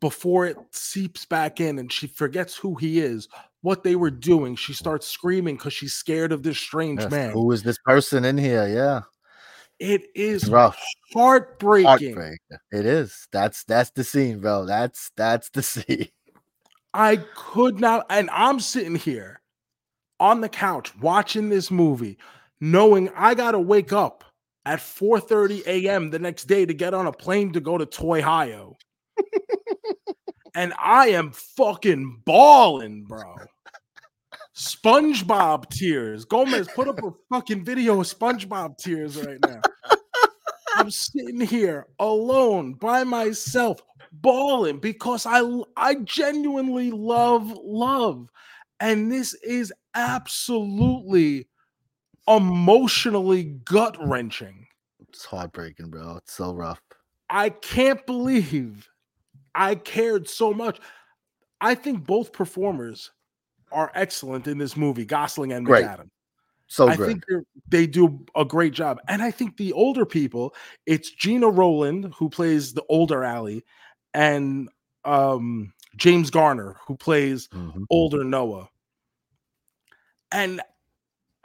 before it seeps back in and she forgets who he is, what they were doing. She starts screaming because she's scared of this strange yes, man. Who is this person in here? Yeah, It is it's rough. heartbreaking. Heartbreak. It is. That's that's the scene, bro. That's that's the scene. I could not, and I'm sitting here on the couch watching this movie, knowing I gotta wake up at 4:30 a.m. the next day to get on a plane to go to Toyhio. and I am fucking bawling, bro. SpongeBob tears. Gomez, put up a fucking video of SpongeBob tears right now. I'm sitting here alone by myself, bawling because I I genuinely love love. And this is absolutely emotionally gut wrenching. It's heartbreaking, bro. It's so rough. I can't believe I cared so much. I think both performers are excellent in this movie, Gosling and Great. McAdam. So I good. think they're- do a great job. And I think the older people, it's Gena Rowland who plays the older Allie, and um, James Garner who plays Mhm. older Noah. And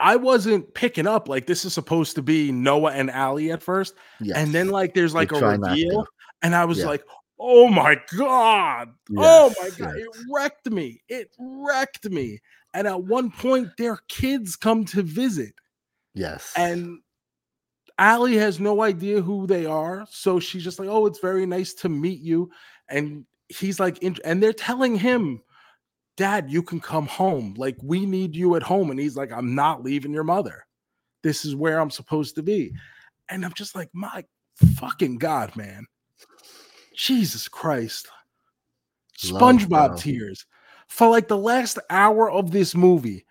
I wasn't picking up like this is supposed to be Noah and Allie at first. Yes. And then like there's like a try reveal. And I was Yeah. like, oh my God. oh my God. yes. It wrecked me. It wrecked me. And at one point, their kids come to visit. yes. And Allie has no idea who they are. So she's just like, oh, it's very nice to meet you. And he's like, and they're telling him, Dad, you can come home. Like, we need you at home. And he's like, I'm not leaving your mother. This is where I'm supposed to be. And I'm just like, my fucking God, man. Jesus Christ. SpongeBob bro. tears. For like the last hour of this movie,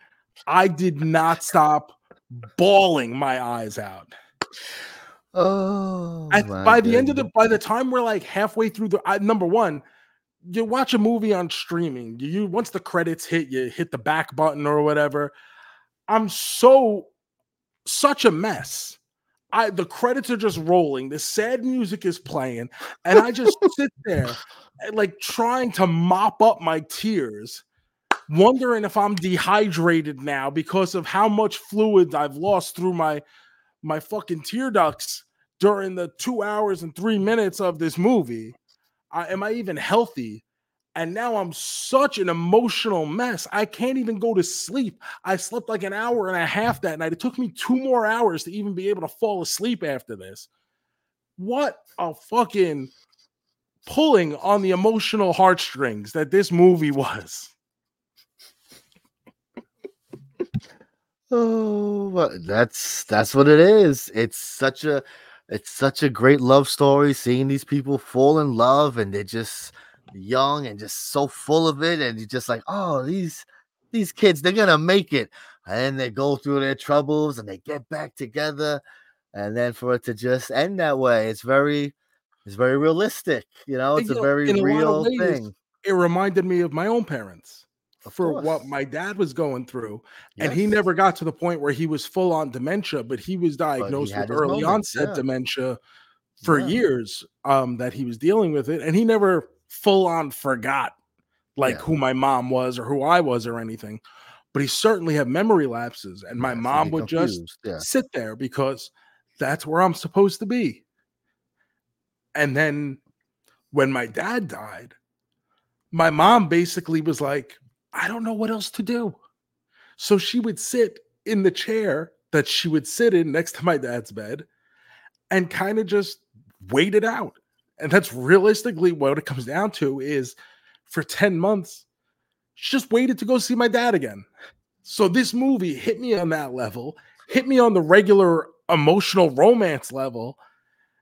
I did not stop bawling my eyes out. oh, At- by the end of the by the time we're like halfway through the I, number one, you watch a movie on streaming. You, once the credits hit, you hit the back button or whatever. I'm so such a mess. I the credits are just rolling. The sad music is playing, and I just sit there eh, like trying to mop up my tears, wondering if I'm dehydrated now because of how much fluid I've lost through my my fucking tear ducts during the two hours and three minutes of this movie. I, am I even healthy? And now I'm such an emotional mess. I can't even go to sleep. I slept like an hour and a half that night. It took me two more hours to even be able to fall asleep after this. What a fucking pulling on the emotional heartstrings that this movie was. Oh, that's that's what it is. It's such a it's such a great love story seeing these people fall in love and they're just young and just so full of it and you're just like, "Oh, these these kids, they're going to make it." And they go through their troubles and they get back together and then for it to just end that way, it's very it's very realistic, you know? It's you a know, very a real thing. It reminded me of my own parents Of for what my dad was going through. And he never got to the point where he was full on dementia, but he was diagnosed had with early onset yeah. dementia for Yeah. years um, that he was dealing with it. And he never full on forgot like Yeah. who my mom was or who I was or anything. But he certainly had memory lapses. And my Yes, mom would just confused, yeah. sit there because that's where I'm supposed to be. And then when my dad died, my mom basically was like, I don't know what else to do. So she would sit in the chair that she would sit in next to my dad's bed and kind of just wait it out. And that's realistically what it comes down to is for 10 months, she just waited to go see my dad again. So this movie hit me on that level, hit me on the regular emotional romance level.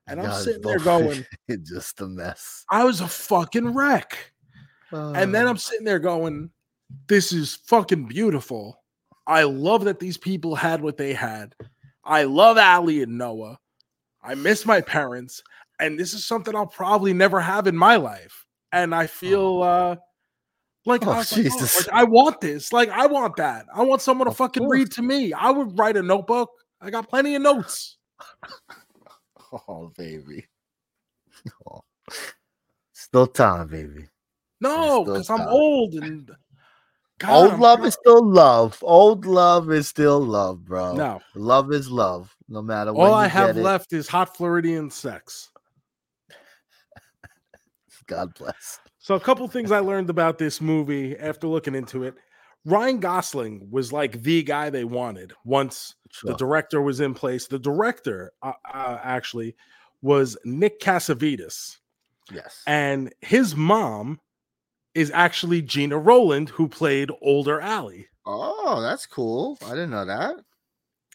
And I'm sitting there going, just a mess. I was a fucking wreck. And then Uh, I'm sitting there going, this is fucking beautiful. I love that these people had what they had. I love Allie and Noah. I miss my parents. And this is something I'll probably never have in my life. And I feel uh like, Oh, I, was like, oh, Jesus. like, I want this. Like, I want that. I want someone to Of fucking course. read to me. I would write a notebook. I got plenty of notes. Oh, baby. Oh. Still time, baby. No, because I'm old and God, Old I'm love is still love. Old love is still love, bro. no. Love is love, no matter what. All I have left is hot Floridian sex. God bless. So a couple things I learned about this movie after looking into it. Ryan Gosling was like the guy they wanted once the director was in place. The director uh, uh, actually was Nick Cassavetes, yes. and his mom is actually Gena Rowland, who played older Allie. Oh, that's cool. I didn't know that.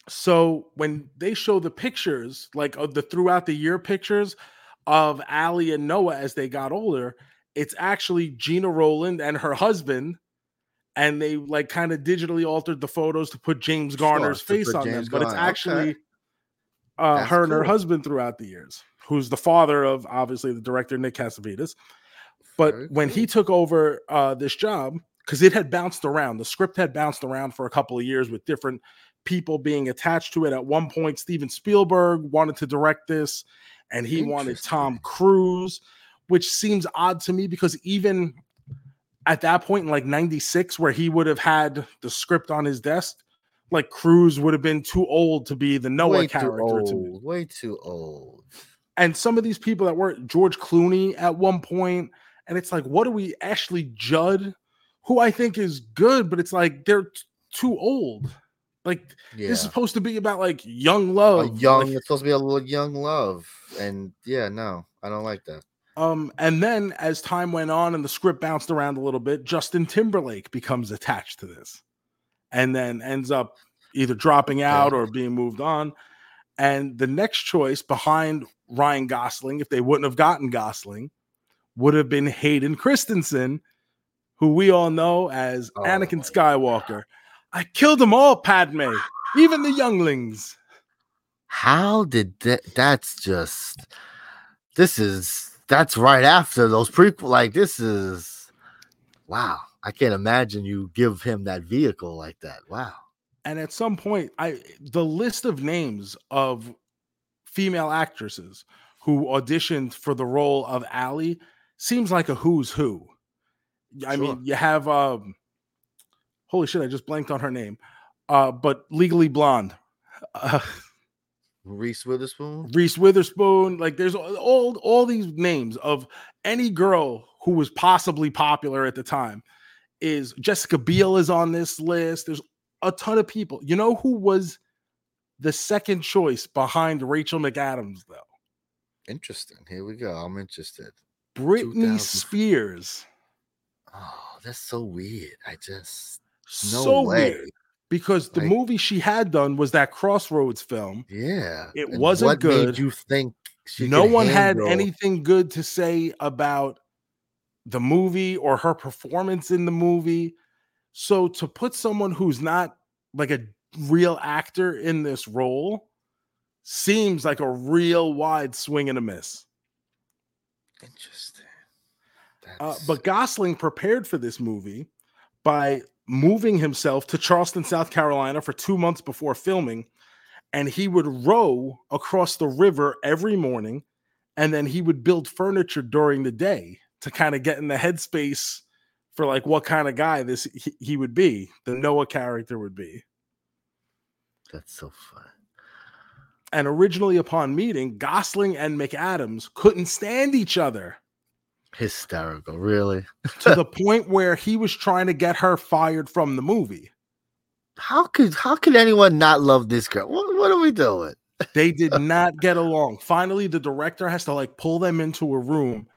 So when they show the pictures, like of the throughout the year pictures of Allie and Noah as they got older, it's actually Gena Rowland and her husband, and they like kind of digitally altered the photos to put James Garner's to face on James them, but it's Garner, okay. actually uh, her and her husband throughout the years, who's the father of obviously the director Nick Cassavetes. But Very when he took over uh, this job, because it had bounced around, the script had bounced around for a couple of years with different people being attached to it. At one point, Steven Spielberg wanted to direct this, and he wanted Tom Cruise, which seems odd to me because even at that point in like 96, where he would have had the script on his desk, like Cruise would have been too old to be the Noah way too character to me old. Way too old. and some of these people that were George Clooney at one point, and it's like, what do we Ashley Judd, who I think is good, but it's like they're t- too old. Like Yeah. this is supposed to be about like young a love, young. like, it's supposed to be a little young love, and yeah, no, I don't like that. um, and then as time went on and the script bounced around a little bit, Justin Timberlake becomes attached to this, and then ends up either dropping out or being moved on. And the next choice behind Ryan Gosling, if they wouldn't have gotten Gosling, would have been Hayden Christensen, who we all know as Oh Anakin Skywalker. I killed them all, Padme, even the younglings. How did that? That's just. This is that's right after those prequel. Like this is, wow. I can't imagine you give him that vehicle like that. Wow. And at some point, I the list of names of female actresses who auditioned for the role of Allie seems like a who's who. I Sure. mean, you have um holy shit, I just blanked on her name. Uh, but legally blonde. Uh, Reese Witherspoon. Reese Witherspoon, like there's all, all all these names of any girl who was possibly popular at the time. Is Jessica Biel is on this list? There's a ton of people. You know who was the second choice behind Rachel McAdams though? Interesting. Here we go. I'm interested. Britney Spears. Oh, that's so weird. I just no so way. weird because the Like- movie she had done was that Crossroads film. Yeah. It and wasn't what good. Made you think she no one had anything good to say about the movie or her performance in the movie. So to put someone who's not like a real actor in this role seems like a real wide swing and a miss. Interesting. Uh, but Gosling prepared for this movie by moving himself to Charleston, South Carolina for two months before filming. And he would row across the river every morning. And then he would build furniture during the day to kind of get in the headspace for like what kind of guy this he, he would be, the Noah character would be. that's so fun. And originally, upon meeting, Gosling and McAdams couldn't stand each other. Hysterical, really. to the point where he was trying to get her fired from the movie. How could how could anyone not love this girl? What, what are we doing? They did not get along. Finally, the director has to like pull them into a room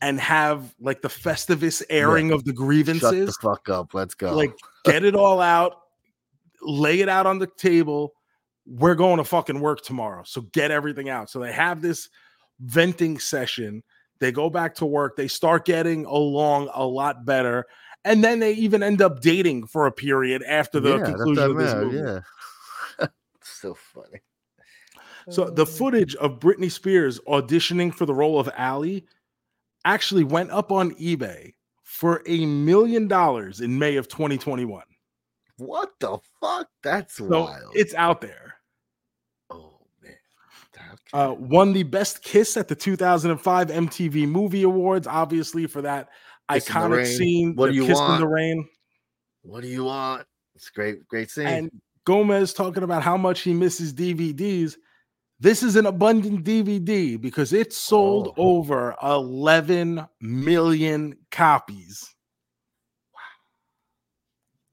and have like the festivus airing of the grievances. Shut the fuck up. Let's go. like get it all out, lay it out on the table. We're going to fucking work tomorrow. So get everything out. So they have this venting session. They go back to work. They start getting along a lot better. And then they even end up dating for a period after the Yeah, conclusion of this movie. Yeah. so funny. So the uh. footage of Britney Spears auditioning for the role of Allie actually went up on eBay for a million dollars in May of 2021. What the fuck? That's So wild. it's out there. Uh, won the best kiss at the 2005 MTV Movie Awards, obviously for that Kiss in iconic scene. What do you kiss in want? the rain. what do you want? It's great, great scene. And Gomez talking about how much he misses DVDs. This is an abundant DVD because it sold Oh. over 11 million copies. Wow.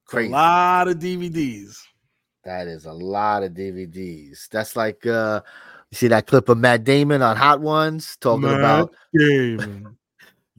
Crazy. A lot of DVDs. That is a lot of DVDs. That's like uh you see that clip of Matt Damon on Hot Ones talking Matt about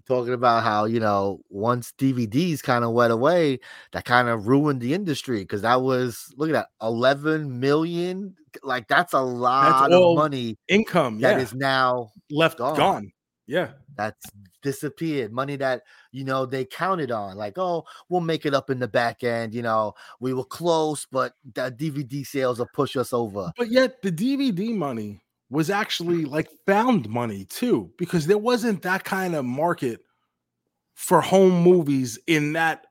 talking about how you know once DVDs kind of went away, that kind of ruined the industry because that was look at that 11 million. Like that's a lot of money Income, that yeah, is now left gone. gone. Yeah, that's disappeared. Money that you know they counted on, like oh, we'll make it up in the back end. You know, we were close, but the DVD sales will push us over. but yet the DVD money was actually like found money too, because there wasn't that kind of market for home movies in that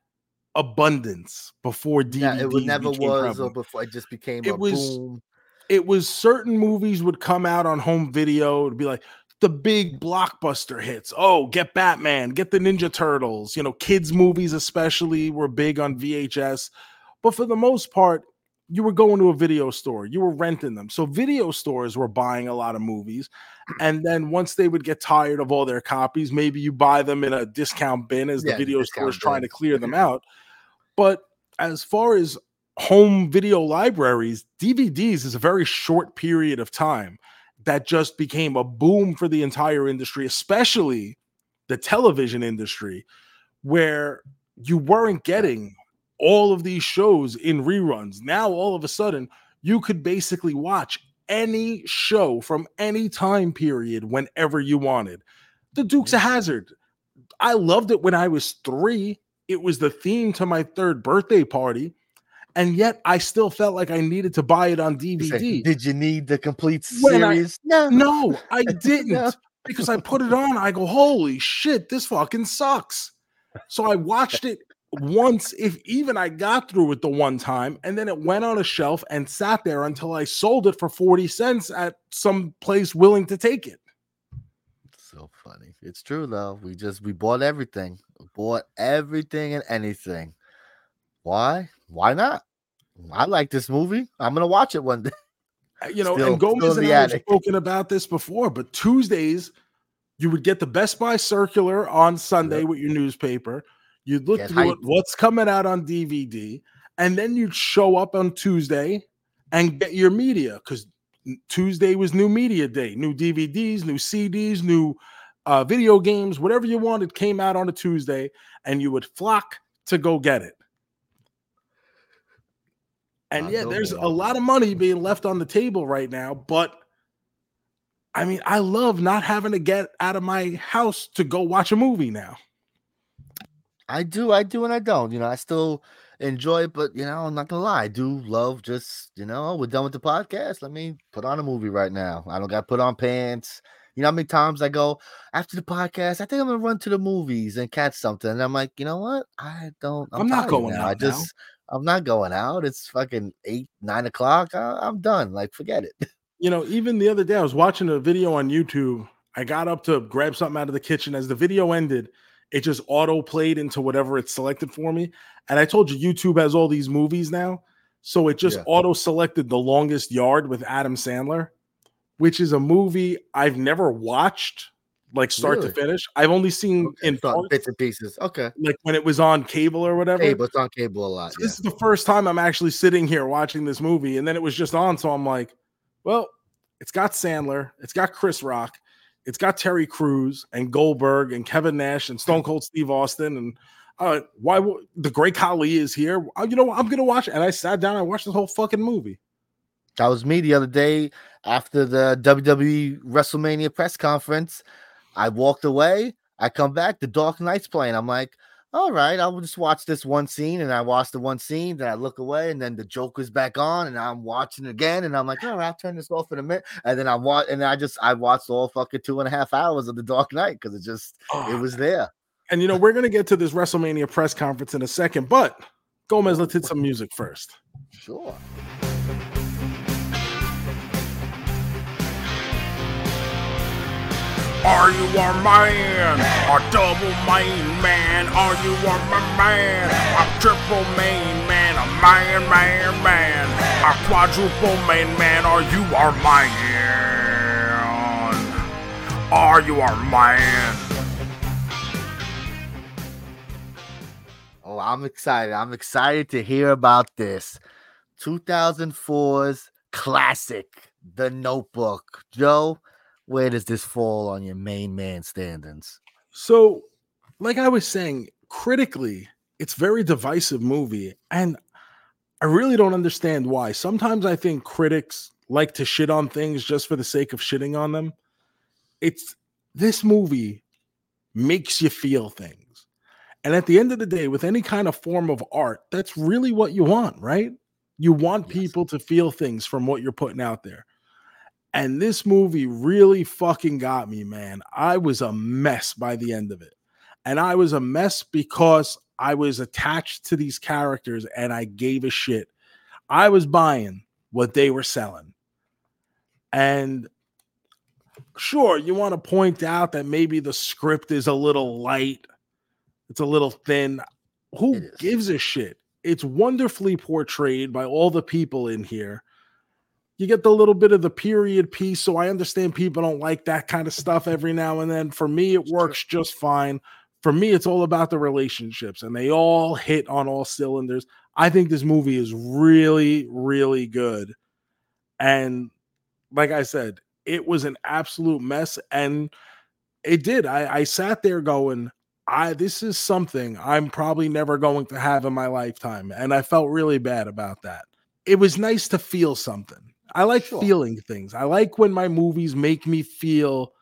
abundance before DVD. Yeah, it never was, or before it just became It a was- boom. it was certain movies would come out on home video to be like the big blockbuster hits. Oh, get Batman, get the Ninja Turtles. You know, kids' movies especially were big on VHS. But for the most part, you were going to a video store, you were renting them. So video stores were buying a lot of movies. And then once they would get tired of all their copies, maybe you buy them in a discount bin as Yeah, the video store is trying to clear them out. But as far as home video libraries, DVDs is a very short period of time that just became a boom for the entire industry, especially the television industry, where you weren't getting all of these shows in reruns. Now, all of a sudden, you could basically watch any show from any time period whenever you wanted. The Dukes of Hazzard. I loved it when I was three. It was the theme to my third birthday party. And yet I still felt like I needed to buy it on You say, DVD. Did you need the complete When I- series? no, No, I didn't. No. Because I put it on. I go, holy shit, this fucking sucks. So I watched it once, if even I got through it the one time, and then it went on a shelf and sat there until I sold it for 40 cents at some place willing to take it. So funny. It's true though. We just we bought everything. We bought everything and anything. Why? Why not? I like this movie. I'm gonna watch it one day. Uh, You know, Still- and Gomez and I have spoken about this before, but Tuesdays, you would get the Best Buy circular on Sunday Yep. with your newspaper. You'd look through it, what's coming out on DVD, and then you'd show up on Tuesday and get your media because Tuesday was new media day, new DVDs, new CDs, new uh, video games, whatever you wanted came out on a Tuesday, and you would flock to go get it. And I yeah, know, there's a lot of money being left on the table right now, but I mean, I love not having to get out of my house to go watch a movie now. I do, I do, and I don't. You know, I still enjoy it, but you know, I'm not gonna lie, I do love just you know, oh, we're done with the podcast. Let me put on a movie right now. I don't got to put on pants. You know how many times I go after the podcast? I think I'm gonna run to the movies and catch something. And I'm like, you know what? I don't. I'm not going now. out I now. just, I'm not going out. It's fucking eight, nine o'clock. I, I'm done. Like, forget it. You know, even the other day, I was watching a video on YouTube. I got up to grab something out of the kitchen. As the video ended, it just auto played into whatever it selected for me. And I told you, YouTube has all these movies now. So it just Yeah. auto selected The Longest Yard with Adam Sandler, which is a movie I've never watched, like start Really? to finish. I've only seen Okay, in parts, bits and pieces. Okay. like when it was on cable or whatever. Cable. It's on cable a lot. So Yeah. This is the first time I'm actually sitting here watching this movie, and then it was just on. So I'm like, well, it's got Sandler, it's got Chris Rock, it's got Terry Crews and Goldberg and Kevin Nash and Stone Cold Steve Austin, and uh, why wo- the Great Khali is here. Uh, You know. I'm gonna watch it. And I sat down, I watched the whole fucking movie. That was me the other day after the WWE WrestleMania press conference. I walked away. I come back. The Dark Knight's playing. I'm like, all right, I will just watch this one scene. And I watch the one scene. Then I look away, and then the Joker's back on, and I'm watching again. And I'm like, all right, I'll turn this off in a minute. And then I watch, and I just I watched all fucking two and a half hours of the Dark Knight because it just it ah. was there. and you know, we're gonna get to this WrestleMania press conference in a second, but Gomez, let's hit some music first. Sure. Are you a man? A double main man? Are you a ma- man? A triple main man? A man, man, man? A quadruple main man? Are you our man? Are you our man? Oh, I'm excited. I'm excited to hear about this. 2004's classic, The Notebook. Joe, where does this fall on your main man standings? So, like I was saying, critically, it's very divisive movie, and I really don't understand why. Sometimes I think critics like to shit on things just for the sake of shitting on them. It's this movie makes you feel things. And at the end of the day, with any kind of form of art, that's really what you want, right? You want Yes. people to feel things from what you're putting out there. And this movie really fucking got me, man. I was a mess by the end of it. And I was a mess because I was attached to these characters and I gave a shit. I was buying what they were selling. And sure, you want to point out that maybe the script is a little light, it's a little thin. Who gives a shit? It's wonderfully portrayed by all the people in here. You get the little bit of the period piece, so I understand people don't like that kind of stuff every now and then. For me, it works just fine. For me, it's all about the relationships, and they all hit on all cylinders. I think this movie is really, really good. And like I said, it was an absolute mess. And it did. I, I sat there going, I this is something I'm probably never going to have in my lifetime. And I felt really bad about that. It was nice to feel something. I like sure. feeling things. I like when my movies make me feel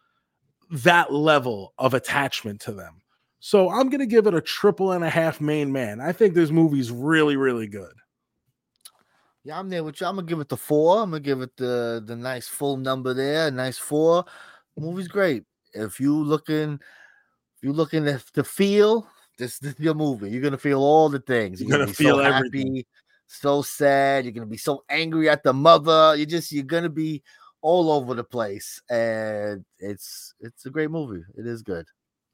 that level of attachment to them. So I'm gonna give it a triple and a half main man. I think this movie's really, really good. Yeah, I'm there with you. I'm gonna give it the four. I'm gonna give it the the nice full number there, nice four. The movie's great. If you looking, if you looking to, to feel, this, this is your movie. You're gonna feel all the things. You're, You're gonna, gonna feel so everything. So sad. You're gonna be so angry at the mother. You're just you're gonna be all over the place, and it's it's a great movie. It is good.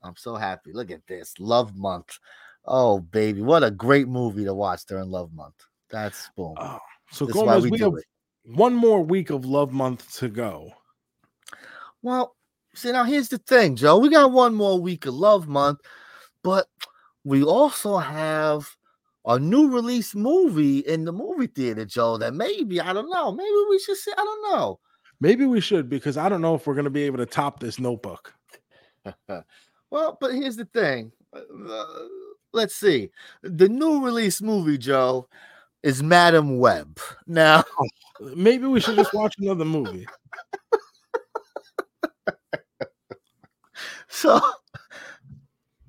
I'm so happy. Look at this Love Month. Oh baby, what a great movie to watch during Love Month. That's boom. Oh. So Gomez, we, we have it. one more week of Love Month to go. Well, see now here's the thing, Joe. We got one more week of Love Month, but we also have a new release movie in the movie theater, Joe. That maybe I don't know. Maybe we should say I don't know. Maybe we should because I don't know if we're going to be able to top this Notebook. well, but here's the thing. Uh, let's see. The new release movie, Joe, is Madame Web. Now, maybe we should just watch another movie. so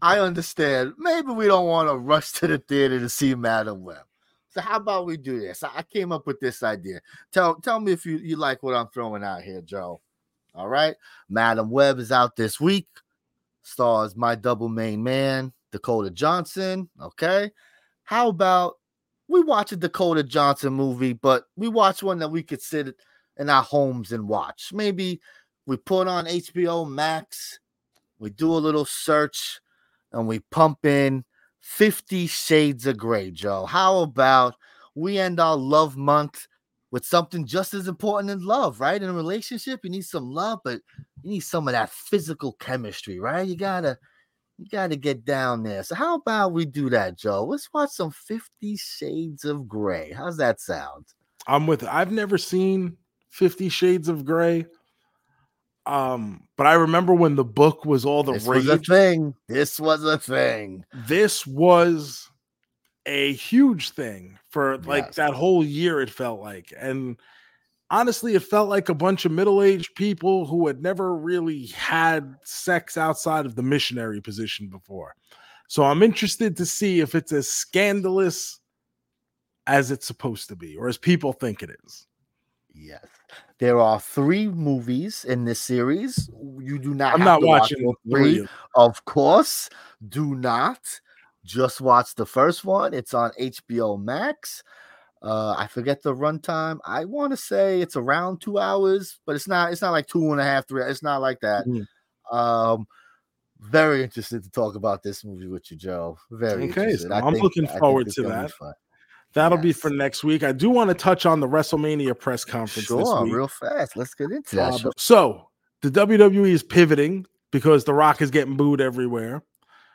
I understand. Maybe we don't want to rush to the theater to see Madame Web. So how about we do this? I came up with this idea. Tell tell me if you, you like what I'm throwing out here, Joe. All right. Madame Web is out this week. Stars my double main man, Dakota Johnson. Okay. How about we watch a Dakota Johnson movie, but we watch one that we could sit in our homes and watch. Maybe we put on HBO Max, we do a little search, and we pump in 50 Shades of Grey, Joe. How about we end our love month with something just as important as love, right? In a relationship, you need some love, but you need some of that physical chemistry, right? You gotta you got to get down there. So how about we do that, Joe? Let's watch some 50 Shades of Grey. How's that sound? I'm with I've never seen 50 Shades of Grey. Um, but I remember when the book was all the this rage. was a thing. This was a thing. This was a huge thing for like yes. that whole year, it felt like. And honestly, it felt like a bunch of middle aged people who had never really had sex outside of the missionary position before. So I'm interested to see if it's as scandalous as it's supposed to be or as people think it is. Yes. There are three movies in this series. You do not I'm not watching watch three. Of course, do not. Just watch the first one. It's on HBO Max. Uh, I forget the runtime. I want to say it's around two hours, but it's not. It's not like two and a half, three. It's not like that. Mm-hmm. Um, very interested to talk about this movie with you, Joe. Very okay. So I'm think, looking forward to that. That'll yes. be for next week. I do want to touch on the WrestleMania press conference. Sure, real fast. Let's get into that. Uh, sure. So the WWE is pivoting because The Rock is getting booed everywhere.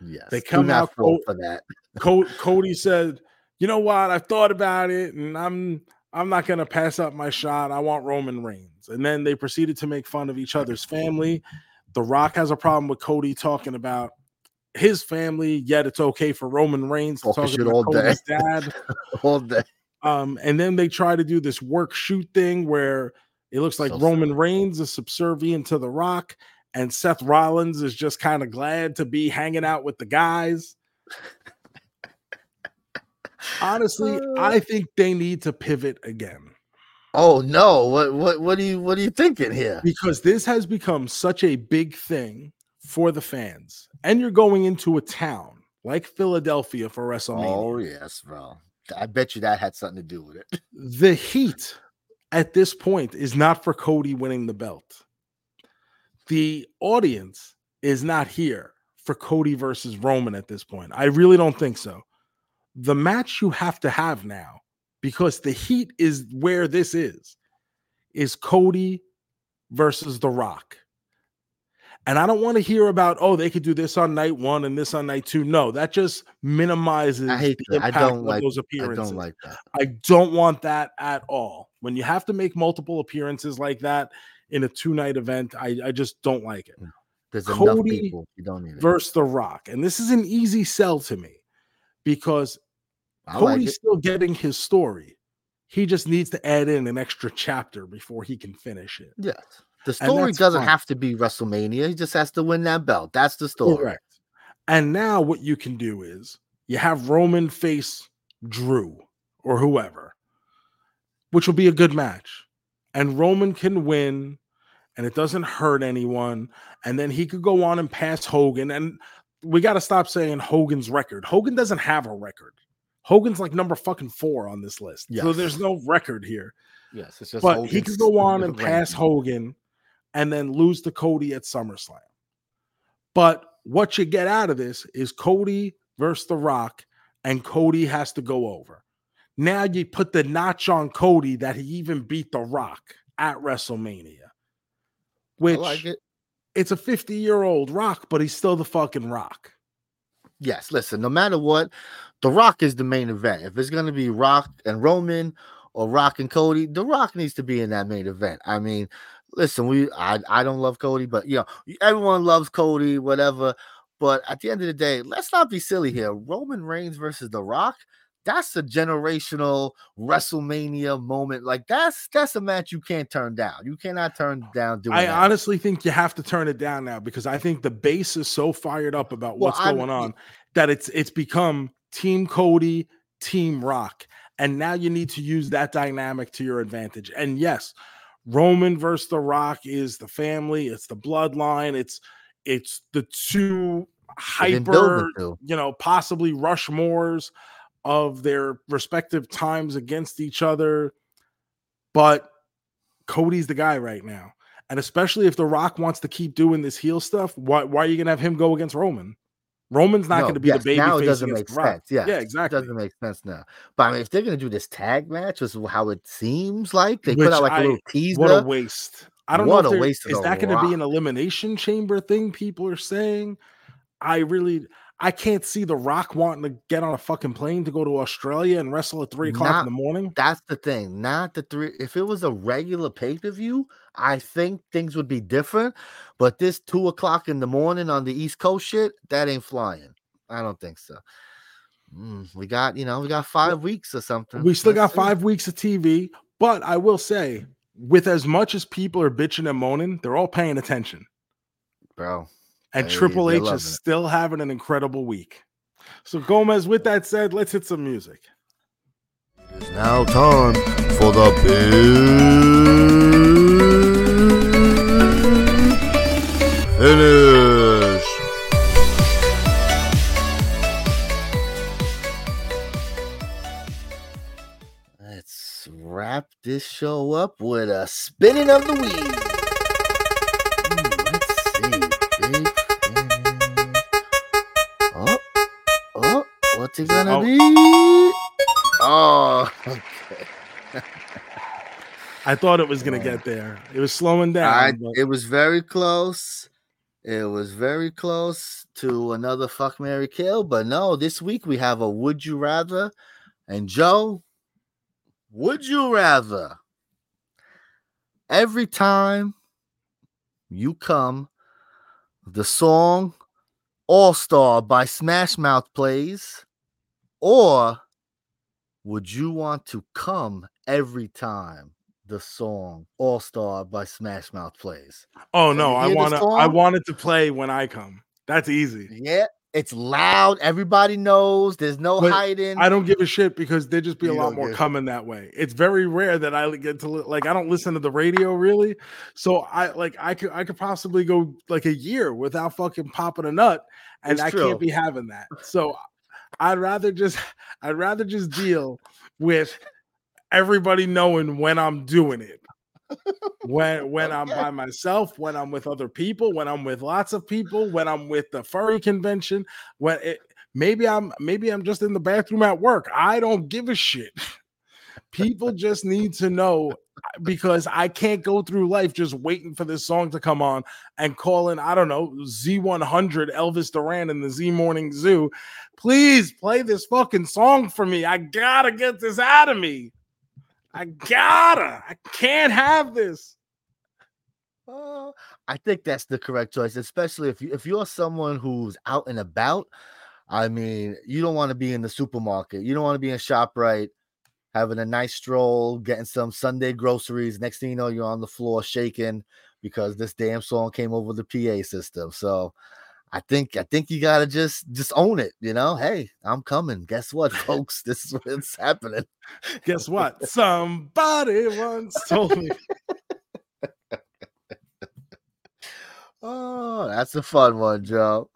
Yes, they come out for that. Cody said you know what? I've thought about it, and I'm I'm not gonna pass up my shot. I want Roman Reigns. And then they proceeded to make fun of each other's family. The Rock has a problem with Cody talking about his family, yet it's okay for Roman Reigns to talk about all Cody's day. dad all day. Um, and then they try to do this work shoot thing where it looks like so Roman sad. Reigns is subservient to The Rock, and Seth Rollins is just kind of glad to be hanging out with the guys. Honestly, uh, I think they need to pivot again. Oh no! What what what are you what are you thinking here? Because this has become such a big thing for the fans, and you're going into a town like Philadelphia for oh, WrestleMania. Oh yes, bro. I bet you that had something to do with it. The heat at this point is not for Cody winning the belt. The audience is not here for Cody versus Roman at this point. I really don't think so. The match you have to have now, because the heat is where this is, is Cody versus The Rock. And I don't want to hear about, oh, they could do this on night one and this on night two. No, that just minimizes I hate that. I don't like those appearances. I don't like that. I don't want that at all. When you have to make multiple appearances like that in a two night event, I, I just don't like it. Mm. There's enough Cody people. You don't need it. Versus The Rock. And this is an easy sell to me because I Cody's it. still getting his story. He just needs to add in an extra chapter before he can finish it. Yes. The story doesn't fine. have to be WrestleMania. He just has to win that belt. That's the story. Correct. And now what you can do is you have Roman face Drew or whoever, which will be a good match. And Roman can win and it doesn't hurt anyone. And then he could go on and pass Hogan. And we got to stop saying Hogan's record. Hogan doesn't have a record. Hogan's like number fucking four on this list. So there's no record here. Yes. It's just But he Hogan's could go on and pass Hogan and then lose to Cody at SummerSlam. But what you get out of this is Cody versus The Rock, and Cody has to go over. Now you put the notch on Cody that he even beat The Rock at WrestleMania, which like it. it's a 50 year old Rock, but he's still the fucking Rock. Yes, listen, no matter what, The Rock is the main event. If it's going to be Rock and Roman or Rock and Cody, The Rock needs to be in that main event. I mean, listen, we I, I don't love Cody, but you know, everyone loves Cody, whatever. But at the end of the day, let's not be silly here. Roman Reigns versus The Rock, that's a generational WrestleMania moment. Like that's that's a match you can't turn down. You cannot turn down doing I that. honestly think you have to turn it down now because I think the base is so fired up about what's I'm- going on that it's it's become Team Cody, Team Rock, and now you need to use that dynamic to your advantage. And yes, Roman versus The Rock is the family, it's the bloodline, it's it's the two They've been building hyper, you know, possibly Rushmores of their respective times against each other. But Cody's the guy right now. And especially if The Rock wants to keep doing this heel stuff, why, why are you going to have him go against Roman? Roman's not No, going to be yes, the baby now it doesn't make sense. Yeah, Yeah, It doesn't make sense now. But I mean, if they're gonna do this tag match, which is how it seems like they Which put out like a I- little teaser. What a waste. I don't What know a if there- waste is that going to be an elimination chamber thing people are saying. I really I can't see The Rock wanting to get on a fucking plane to go to Australia and wrestle at three o'clock Not- in the morning. That's the thing. Not the three. If it was a regular pay per view, I think things would be different. But this two o'clock in the morning on the East Coast shit, that ain't flying. I don't think so. Mm, we got, you know, we got five weeks or something. We still got Let's see. five weeks of TV, but I will say, with as much as people are bitching and moaning, they're all paying attention. bro. And Hey, Triple H is it. still having an incredible week. So, Gomez, with that said, let's hit some music. It's now time for the big finish. Let's wrap this show up with a spinning of the wheel. What's it gonna Oh. be? Oh, okay. I thought it was going to Yeah. get there. It was slowing down. I, but it was very close. It was very close to another fuck Marry Kill, but no, this week we have a would you rather. And Joe, would you rather every time you come, the song All Star by Smash Mouth plays, or would you want to come every time the song All Star by Smash Mouth plays? oh Can no, I want to. I want it to play when I come. That's easy. Yeah, It's loud. Everybody knows. There's no But hiding. I don't give a shit because there just be a lot more coming that way. It's very rare that I get to like I don't listen to the radio really, so I like I could I could possibly go like a year without fucking popping a nut, and It's I true. can't be having that. So I'd rather just I'd rather just deal with everybody knowing when I'm doing it. When when I'm by myself, when I'm with other people, when I'm with lots of people, when I'm with the furry convention, when it maybe I'm maybe I'm just in the bathroom at work. I don't give a shit. People just need to know because I can't go through life just waiting for this song to come on and calling, I don't know, Z100 Elvis Duran in the Z Morning Zoo. Please play this fucking song for me. I gotta get this out of me. I gotta. I can't have this. Uh, I think that's the correct choice, especially if you if you're someone who's out and about. I mean, you don't want to be in the supermarket. You don't want to be in Shoprite having a nice stroll, getting some Sunday groceries. Next thing you know, you're on the floor shaking because this damn song came over the PA system. So I think I think you gotta just just own it, you know. Hey, I'm coming. Guess what, folks? This is what's happening. Guess what? Somebody once told me. Oh, that's a fun one, Joe.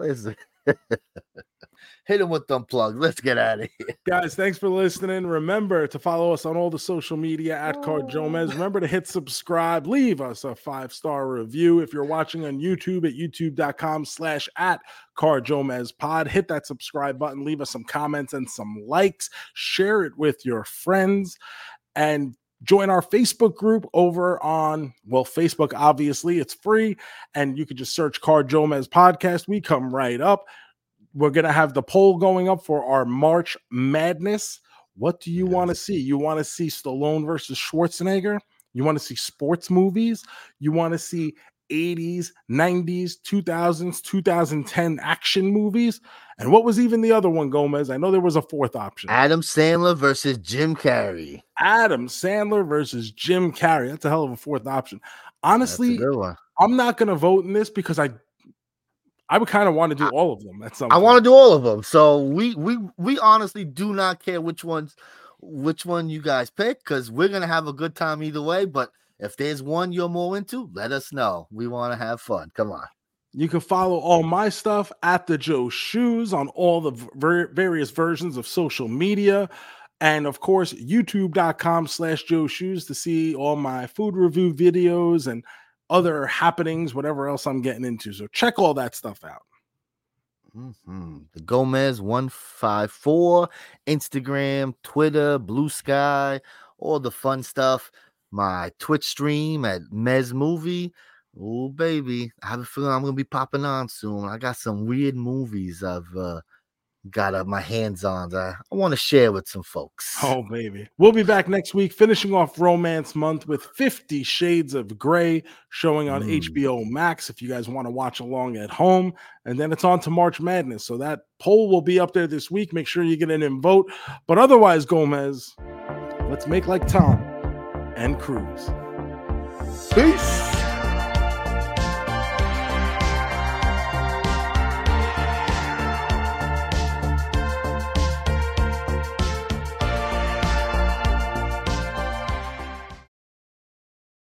Hit him with them plugs. Let's get out of here. Guys, thanks for listening. Remember to follow us on all the social media at Car Joe Mez. Remember to hit subscribe, leave us a five star review. If you're watching on YouTube at youtube.com slash at Car Joe Mez Pod, hit that subscribe button, leave us some comments and some likes, share it with your friends, and join our Facebook group over on, well, Facebook, obviously, it's free, and you can just search Car Joe Mez Podcast. We come right up. We're going to have the poll going up for our March Madness. What do you want to see? You want to see Stallone versus Schwarzenegger? You want to see sports movies? You want to see 80s, 90s, 2000s, 2010 action movies? And what was even the other one, Gomez? I know there was a fourth option. Adam Sandler versus Jim Carrey. Adam Sandler versus Jim Carrey. That's a hell of a fourth option. Honestly. I'm not going to vote in this because I I would kind of want to do all of them at some I want to do all of them. So we we we honestly do not care which ones which one you guys pick because we're gonna have a good time either way. But if there's one you're more into, let us know. We want to have fun. Come on. You can follow all my stuff at the Joe Shoes on all the ver- various versions of social media. And of course, youtube.com slash Joe Shoes to see all my food review videos and other happenings, whatever else I'm getting into. So check all that stuff out. Mhm. The Gomez 154, Instagram, Twitter, Blue Sky, all the fun stuff. My Twitch stream at Mez Movie. Oh, baby. I have a feeling I'm going to be popping on soon. I got some weird movies I've uh, got uh, my hands on that I want to share with some folks. Oh, baby. We'll be back next week, finishing off Romance Month with 50 Shades of Grey showing on Mm. HBO Max if you guys want to watch along at home. And then it's on to March Madness. So that poll will be up there this week. Make sure you get in and vote. But otherwise, Gomez, let's make like Tom and Cruise. Peace.